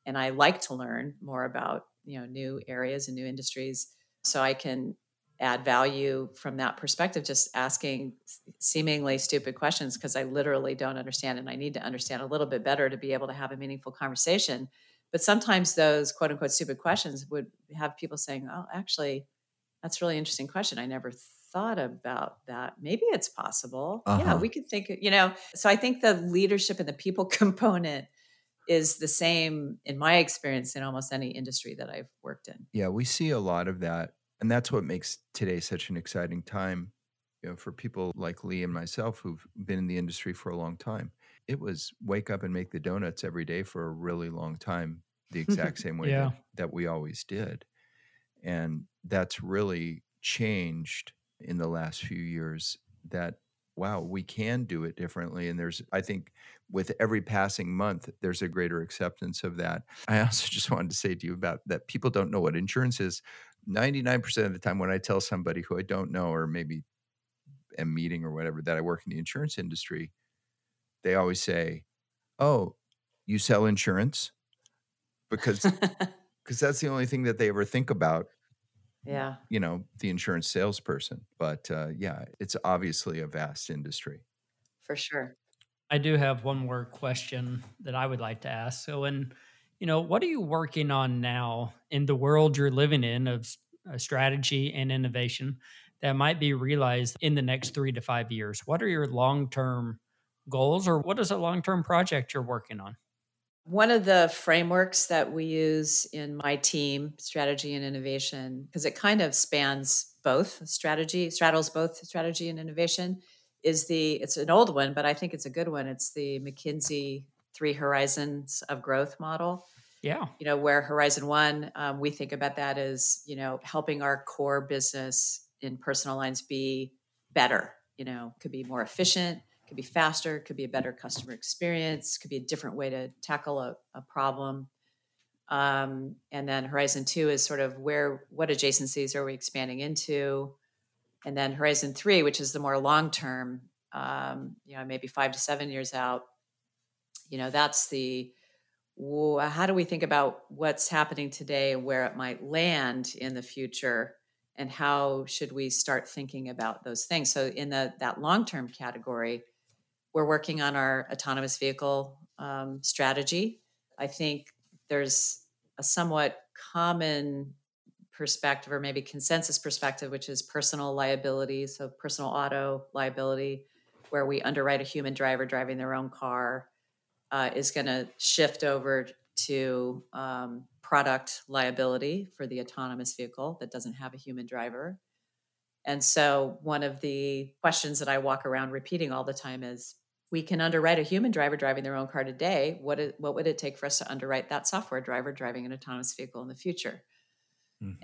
and I like to learn more about you know new areas and new industries. So i can add value from that perspective just asking seemingly stupid questions because i literally don't understand and i need to understand a little bit better to be able to have a meaningful conversation. But sometimes those quote unquote stupid questions would have people saying oh actually that's a really interesting question. I never thought about that. Maybe it's possible. Uh-huh. yeah we could think you know so i think the leadership and the people component is the same in my experience in almost any industry that I've worked in. Yeah, we see a lot of that. And that's what makes today such an exciting time, you know, for people like Lee and myself who've been in the industry for a long time. It was wake up and make the donuts every day for a really long time, the exact same way yeah. that, that we always did. And that's really changed in the last few years that wow, we can do it differently. And there's, I think, with every passing month, there's a greater acceptance of that. I also just wanted to say to you about that people don't know what insurance is. 99% of the time, when I tell somebody who I don't know, or maybe am meeting or whatever, that I work in the insurance industry, they always say, Oh, you sell insurance? Because because that's the only thing that they ever think about yeah. you know the insurance salesperson but uh, yeah it's obviously a vast industry For sure. I do have one more question that I would like to ask. So, and you know, what are you working on now in the world you're living in of uh, strategy and innovation that might be realized in the next three to five years? What are your long term goals, or what is a long term project you're working on? One of the frameworks that we use in my team, strategy and innovation, because it kind of spans both strategy, straddles both strategy and innovation, is the it's an old one, but I think it's a good one. It's the McKinsey three horizons of growth model. Yeah. You know, where Horizon One, um, we think about that as you know helping our core business in personal lines be better. You know, could be more efficient, could be faster, could be a better customer experience, could be a different way to tackle a, a problem. Um, and then Horizon Two is sort of where what adjacencies are we expanding into, and then Horizon Three, which is the more long term, um, you know, maybe five to seven years out. You know, that's the how do we think about what's happening today and where it might land in the future and how should we start thinking about those things so in the that long-term category we're working on our autonomous vehicle um, strategy i think there's a somewhat common perspective or maybe consensus perspective which is personal liability so personal auto liability where we underwrite a human driver driving their own car uh, is going to shift over to um, product liability for the autonomous vehicle that doesn't have a human driver. And so, one of the questions that I walk around repeating all the time is we can underwrite a human driver driving their own car today. What, what would it take for us to underwrite that software driver driving an autonomous vehicle in the future?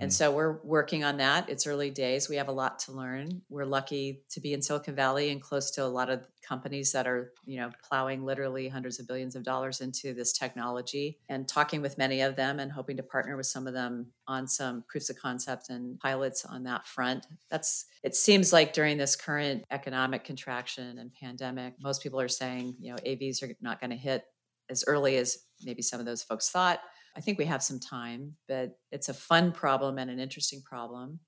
And Mhm. so we're working on that. It's early days. We have a lot to learn. We're lucky to be in Silicon Valley and close to a lot of companies that are, you know, plowing literally hundreds of billions of dollars into this technology and talking with many of them and hoping to partner with some of them on some proofs of concept and pilots on that front. That's it seems like during this current economic contraction and pandemic, most people are saying, you know, AVs are not going to hit as early as maybe some of those folks thought. I think we have some time, but it's a fun problem and an interesting problem.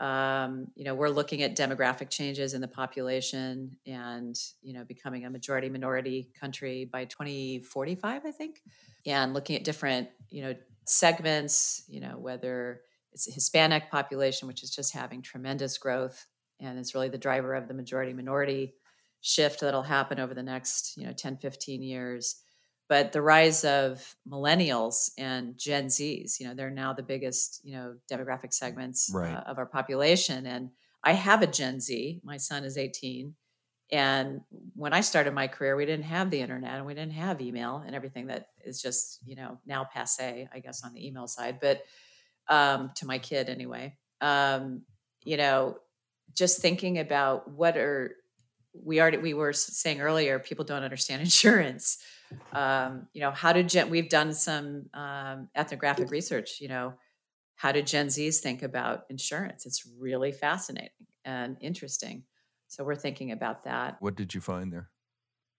Um, you know, we're looking at demographic changes in the population and, you know, becoming a majority minority country by 2045, I think, and looking at different, you know, segments, you know, whether it's a Hispanic population, which is just having tremendous growth and it's really the driver of the majority minority shift that'll happen over the next, you know, 10, 15 years but the rise of millennials and gen z's you know they're now the biggest you know demographic segments Right. uh, of our population and i have a gen z my son is 18 and when i started my career we didn't have the internet and we didn't have email and everything that is just you know now passe i guess on the email side but um, to my kid anyway um, you know just thinking about what are we already we were saying earlier people don't understand insurance um, you know how did gen we've done some um, ethnographic research you know how did gen z's think about insurance? It's really fascinating and interesting. So we're thinking about that. What did you find there?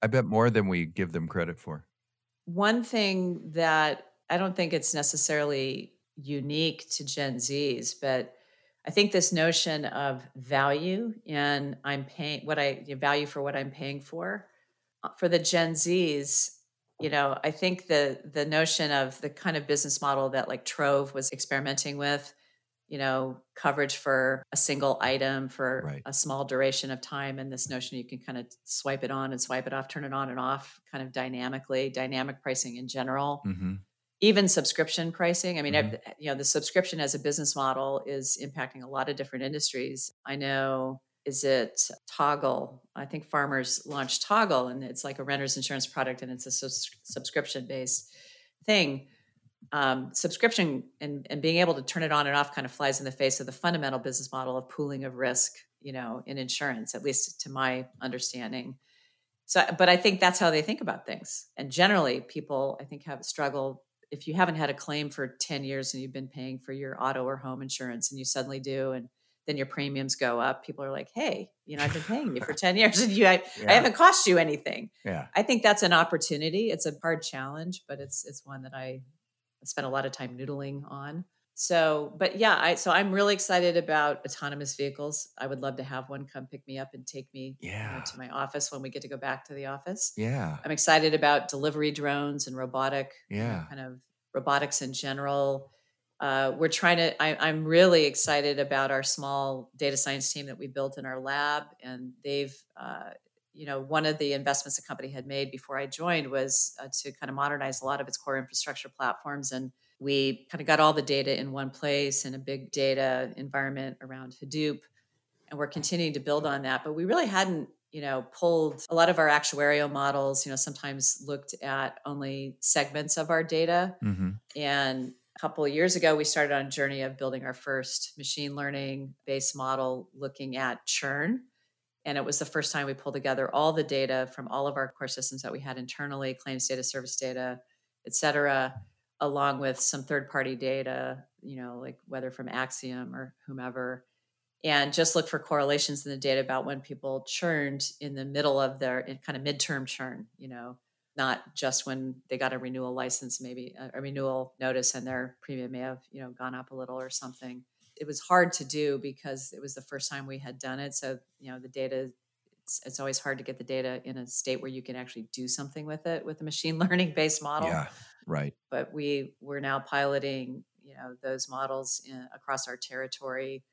I bet more than we give them credit for. One thing that i don't think it's necessarily unique to gen z's but i think this notion of value and i'm paying what i value for what i'm paying for uh, for the gen z's you know i think the the notion of the kind of business model that like Trov was experimenting with you know coverage for a single item for Right. a small duration of time and this notion you can kind of swipe it on and swipe it off turn it on and off kind of dynamically dynamic pricing in general hmm even subscription pricing i mean Mhm. I've, you know the subscription as a business model is impacting a lot of different industries i know is it toggle i think farmers launched toggle and it's like a renter's insurance product and it's a sus- subscription based thing um, subscription and, and being able to turn it on and off kind of flies in the face of the fundamental business model of pooling of risk you know, in insurance, at least to my understanding. So, but I think that's how they think about things. And generally, people, I think, have struggled. If you haven't had a claim for 10 years and you've been paying for your auto or home insurance and you suddenly do, and then your premiums go up, people are like, hey, you know, I've been paying you for 10 years and you, I, yeah. I haven't cost you anything. Yeah. I think that's an opportunity. It's a hard challenge, but it's, it's one that I spent a lot of time noodling on. So, but yeah, I so I'm really excited about autonomous vehicles. I would love to have one come pick me up and take me yeah. you know, to my office when we get to go back to the office. Yeah. I'm excited about delivery drones and robotic, yeah, you know, kind of robotics in general. Uh, we're trying to. I, I'm really excited about our small data science team that we built in our lab, and they've. Uh, you know, one of the investments the company had made before I joined was uh, to kind of modernize a lot of its core infrastructure platforms and we kind of got all the data in one place in a big data environment around Hadoop. And we're continuing to build on that. But we really hadn't, you know, pulled a lot of our actuarial models, you know, sometimes looked at only segments of our data. Mm-hmm. And a couple of years ago, we started on a journey of building our first machine learning based model looking at churn. And it was the first time we pulled together all the data from all of our core systems that we had internally, claims data, service data, et cetera, along with some third party data, you know, like whether from Acxiom or whomever, and just look for correlations in the data about when people churned in the middle of their kind of midterm churn, you know, not just when they got a renewal license, maybe uh, a, renewal notice and their premium may have, you know, gone up a little or something. It was hard to do because it was the first time we had done it. So, you know, the data it's, it's always hard to get the data in a state where you can actually do something with it with a machine learning based model. Yeah, right. But we we're now piloting, you know, those models in, across our territory.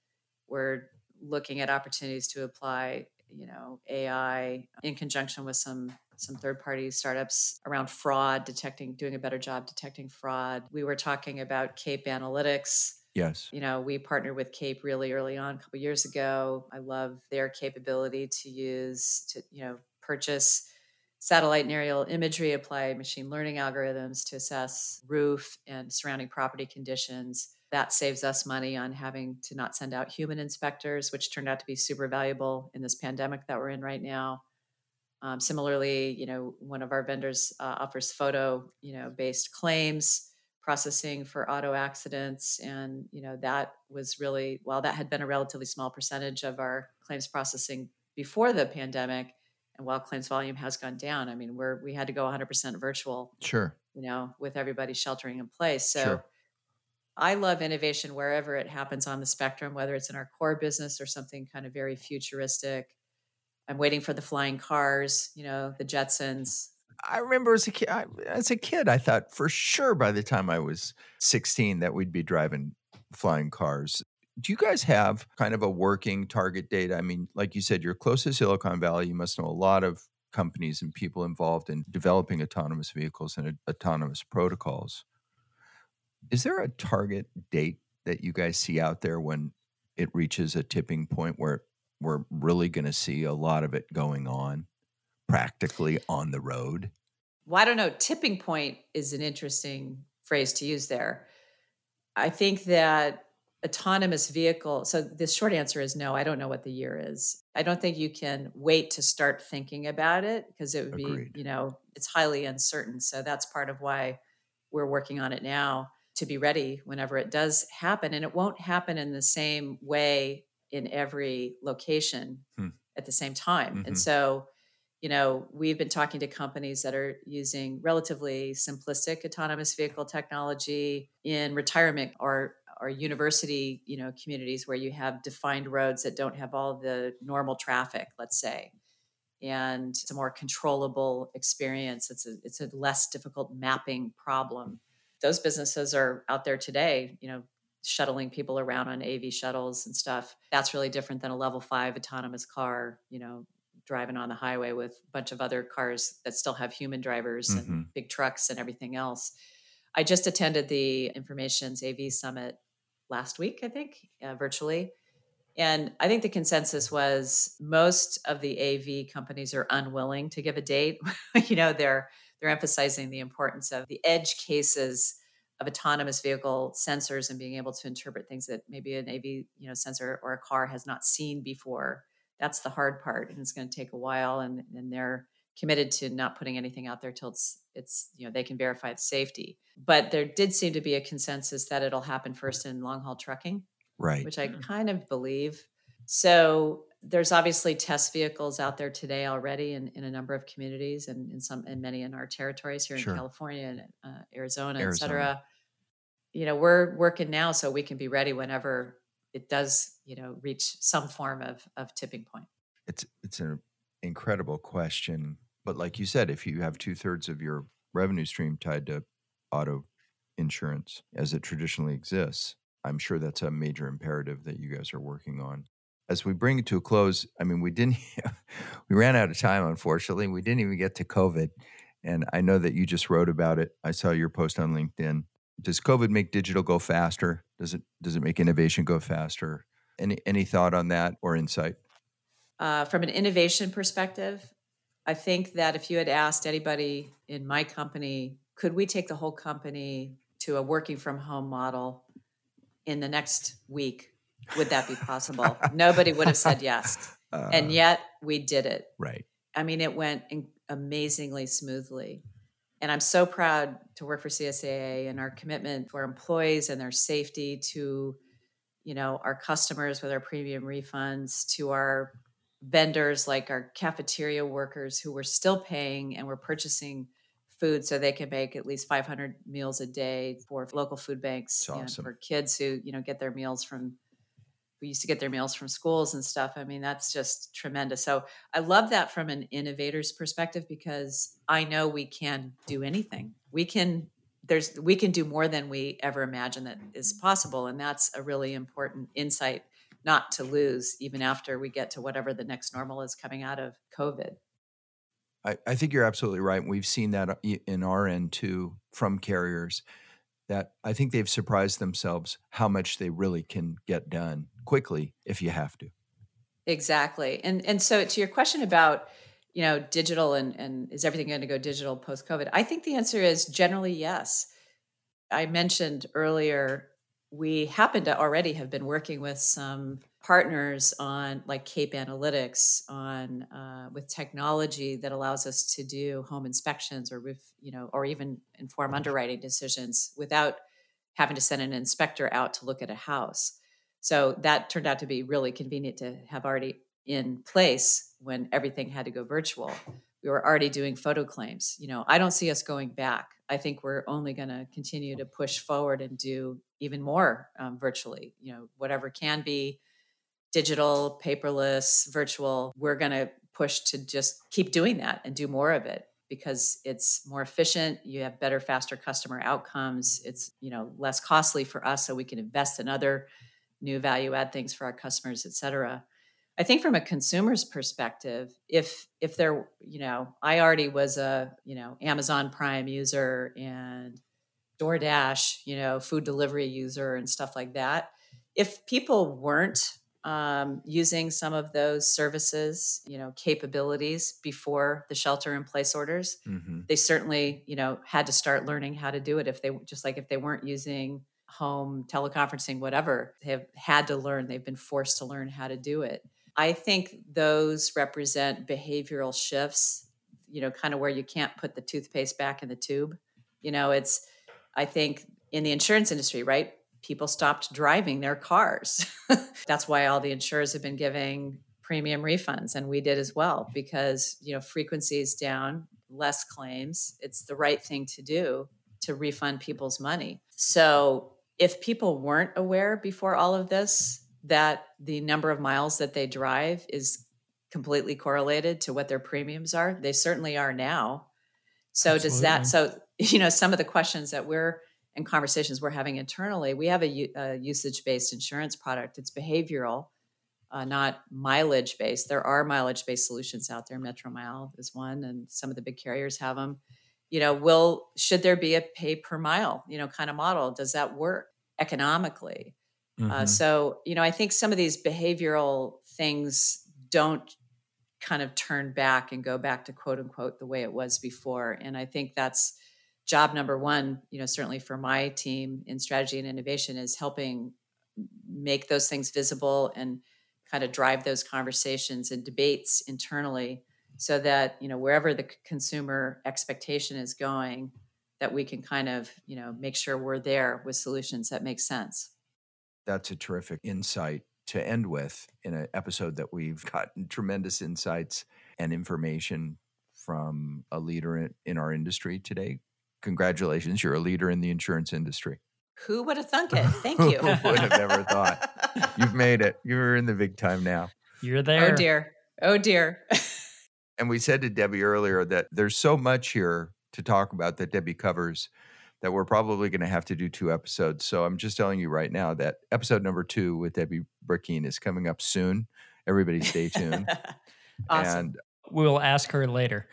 We're looking at opportunities to apply, you know, AI in conjunction with some some third party startups around fraud detecting doing a better job detecting fraud. We were talking about Cape Analytics Yes. You know, we partnered with Cape really early on, a couple years ago. I love their capability to use to, you know, purchase satellite and aerial imagery, apply machine learning algorithms to assess roof and surrounding property conditions. That saves us money on having to not send out human inspectors, which turned out to be super valuable in this pandemic that we're in right now. Um, similarly, you know, one of our vendors uh, offers photo, you know, based claims processing for auto accidents and you know that was really while that had been a relatively small percentage of our claims processing before the pandemic and while claims volume has gone down i mean we're we had to go 100% virtual sure you know with everybody sheltering in place so sure. I love innovation wherever it happens on the spectrum whether it's in our core business or something kind of very futuristic i'm waiting for the flying cars you know the jetsons I remember as a kid, I, as a kid, I thought for sure by the time I was 16 that we'd be driving flying cars. Do you guys have kind of a working target date? I mean, like you said, you're close to Silicon Valley. You must know a lot of companies and people involved in developing autonomous vehicles and autonomous protocols. Is there a target date that you guys see out there when it reaches a tipping point where we're really going to see a lot of it going on? practically on the road? Well, I don't know. Tipping point is an interesting phrase to use there. I think that autonomous vehicle so the short answer is no i don't know what the year is i don't think you can wait to start thinking about it because it would Agreed. be you know it's highly uncertain so that's part of why we're working on it now to be ready whenever it does happen and it won't happen in the same way in every location hmm. at the same time mm-hmm. and so you know, we've been talking to companies that are using relatively simplistic autonomous vehicle technology in retirement or or university, you know, communities where you have defined roads that don't have all the normal traffic, let's say. And it's a more controllable experience. It's a it's a less difficult mapping problem. Those businesses are out there today, you know, shuttling people around on AV shuttles and stuff. That's really different than a level five autonomous car, you know, driving on the highway with a bunch of other cars that still have human drivers mm-hmm. and big trucks and everything else. I just attended the Information's AV Summit last week, I think, uh, virtually. And I think the consensus was most of the AV companies are unwilling to give a date. you know, they're they're emphasizing the importance of the edge cases of autonomous vehicle sensors and being able to interpret things that maybe an AV you know sensor or a car has not seen before. That's the hard part, and it's going to take a while. And and they're committed to not putting anything out there till it's it's you know they can verify the safety. But there did seem to be a consensus that it'll happen first in long haul trucking, right? Which I mm-hmm. kind of believe. So there's obviously test vehicles out there today already in, in a number of communities and in some and many in our territories here sure. in California and uh, Arizona, Arizona, et cetera. You know, we're working now so we can be ready whenever it does, you know, reach some form of of tipping point. It's it's an incredible question, but like you said, if you have two thirds of your revenue stream tied to auto insurance as it traditionally exists, I'm sure that's a major imperative that you guys are working on as we bring it to a close, I mean, we didn't, we ran out of time, unfortunately. We didn't even get to COVID. And I know that you just wrote about it. I saw your post on LinkedIn. Does COVID make digital go faster? Does it does it make innovation go faster? Any any thought on that or insight? Uh, from an innovation perspective, I think that if you had asked anybody in my company, could we take the whole company to a working from home model in the next week? Would that be possible? Nobody would have said yes. Uh, and yet we did it. Right. I mean, it went in- amazingly smoothly. And I'm so proud to work for CSAA and our commitment to our employees and their safety, to you know our customers with our premium refunds, to our vendors like our cafeteria workers who were still paying and were purchasing food so they can make at least 500 meals a day for local food banks awesome. you know, for kids who you know get their meals from we used to get their meals from schools and stuff. I mean, that's just tremendous. So I love that from an innovator's perspective because I know we can do anything. We can there's we can do more than we ever imagined that is possible, and that's a really important insight not to lose even after we get to whatever the next normal is coming out of COVID. I, I think you're absolutely right. We've seen that uh, in our end too from carriers that I think they've surprised themselves how much they really can get done quickly if you have to. Exactly. And and so to your question about, you know, digital and and is everything going to go digital post COVID? I think the answer is generally yes. I mentioned earlier we happen to already have been working with some partners on like cape analytics on uh, with technology that allows us to do home inspections or with you know or even inform underwriting decisions without having to send an inspector out to look at a house. So that turned out to be really convenient to have already in place when everything had to go virtual. We were already doing photo claims. You know i don't see us going back. I think we're only going to continue to push forward and do even more um, virtually you know whatever can be digital, paperless, virtual, we're going to push to just keep doing that and do more of it because it's more efficient you have better faster customer outcomes it's you know less costly for us so we can invest in other new value add things for our customers et cetera. I think from a consumer's perspective if if there you know i already was a you know amazon prime user and doordash you know food delivery user and stuff like that if people weren't um, using some of those services, you know, capabilities before the shelter in place orders. Mm-hmm. They certainly, you know, had to start learning how to do it. If they just like if they weren't using home teleconferencing, whatever, they have had to learn. They've been forced to learn how to do it. I think those represent behavioral shifts. You know, kind of where you can't put the toothpaste back in the tube. You know, it's. I think in the insurance industry, right? People stopped driving their cars. That's why all the insurers have been giving premium refunds and we did as well because, you know, frequency is down, less claims. It's the right thing to do to refund people's money. So, if people weren't aware before all of this that the number of miles that they drive is completely correlated to what their premiums are, they certainly are now. So Absolutely. does that so you know some of the questions that we're and conversations we're having internally, we have a, a usage based insurance product. It's behavioral, uh, not mileage based. There are mileage based solutions out there. Metromile is one, and some of the big carriers have them. You know, will should there be a pay per mile, you know, kind of model? Does that work economically? Uh, mm-hmm. Uh, so, you know, I think some of these behavioral things don't kind of turn back and go back to quote unquote the way it was before. And I think that's job number one, you know, certainly for my team in strategy and innovation is helping make those things visible and kind of drive those conversations and debates internally so that, you know, wherever the consumer expectation is going, that we can kind of, you know, make sure we're there with solutions that make sense. That's a terrific insight to end with in an episode that we've gotten tremendous insights and information from a leader in, our industry today. Congratulations, you're a leader in the insurance industry. Who would have thunk it? Thank you. Who would have ever thought? You've made it. You're in the big time now. You're oh, there. Oh dear. Oh dear. and we said to Debbie earlier that there's so much here to talk about that Debbie covers that we're probably going to have to do two episodes. So I'm just telling you right now that episode number two with Debbie Brackeen is coming up soon. Everybody stay tuned. awesome. And we'll ask her later.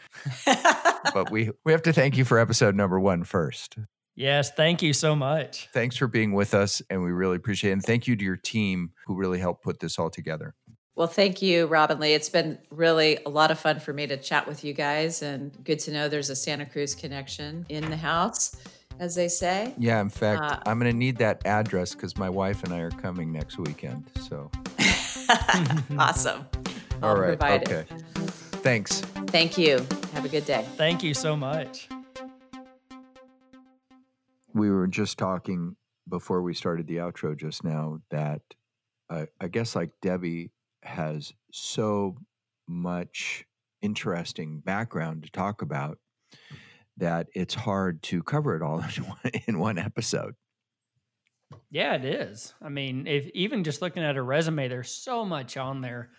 but we, we have to thank you for episode number one first. Yes, thank you so much. Thanks for being with us, and we really appreciate it. And thank you to your team who really helped put this all together. Well, thank you, Robin Lee. It's been really a lot of fun for me to chat with you guys, and good to know there's a Santa Cruz connection in the house, as they say. Yeah, in fact, uh, I'm going to need that address because my wife and I are coming next weekend. So awesome. I'll all right. Okay. It. Thanks. Thank you. Have a good day. Thank you so much. We were just talking before we started the outro just now that uh, I guess like Debbie has so much interesting background to talk about that it's hard to cover it all in one, in one episode. Yeah, it is. I mean, if even just looking at her resume, there's so much on there.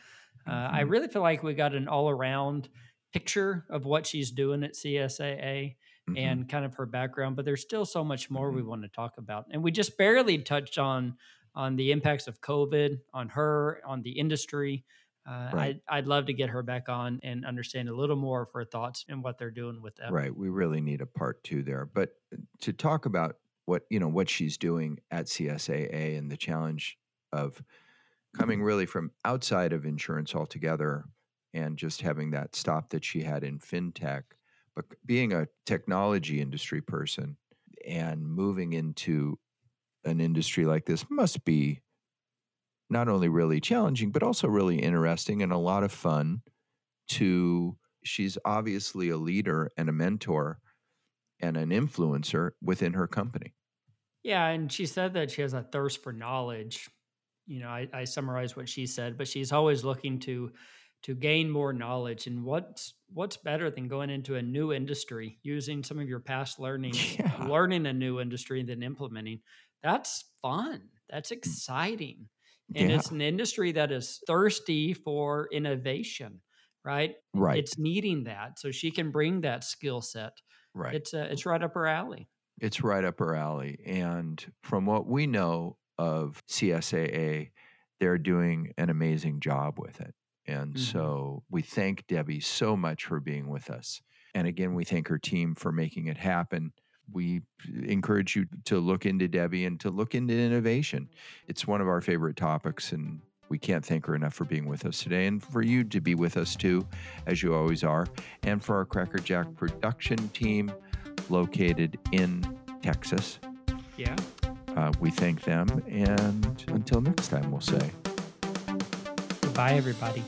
Uh, mm-hmm. I really feel like we got an all around picture of what she's doing at CSAA mm-hmm. and kind of her background, but there's still so much more mm-hmm. we want to talk about. And we just barely touched on on the impacts of COVID on her, on the industry. Uh, right. I, I'd love to get her back on and understand a little more of her thoughts and what they're doing with that. Right. We really need a part two there. But uh, to talk about what you know what she's doing at CSAA and the challenge of coming really from outside of insurance altogether and just having that stop that she had in fintech, but being a technology industry person and moving into an industry like this must be not only really challenging, but also really interesting and a lot of fun to she's obviously a leader and a mentor and an influencer within her company. Yeah, and she said that she has a thirst for knowledge. You know, I, I summarize what she said, but she's always looking to to gain more knowledge. And what's what's better than going into a new industry, using some of your past learning, yeah. learning a new industry, than implementing that's fun. That's mm. exciting. And yeah. it's an industry that is thirsty for innovation, right? Right. It's needing that. So she can bring that skill set. Right. It's uh, it's right up her alley. It's right up her alley. And from what we know of CSAA, they're doing an amazing job with it. And mm-hmm. so we thank Debbie so much for being with us. And again, we thank her team for making it happen we encourage you to look into Debbie and to look into innovation. It's one of our favorite topics, and we can't thank her enough for being with us today and for you to be with us too, as you always are, and for our Crackerjack production team located in Texas. Yeah. Uh, we thank them, and until next time, we'll say goodbye, everybody.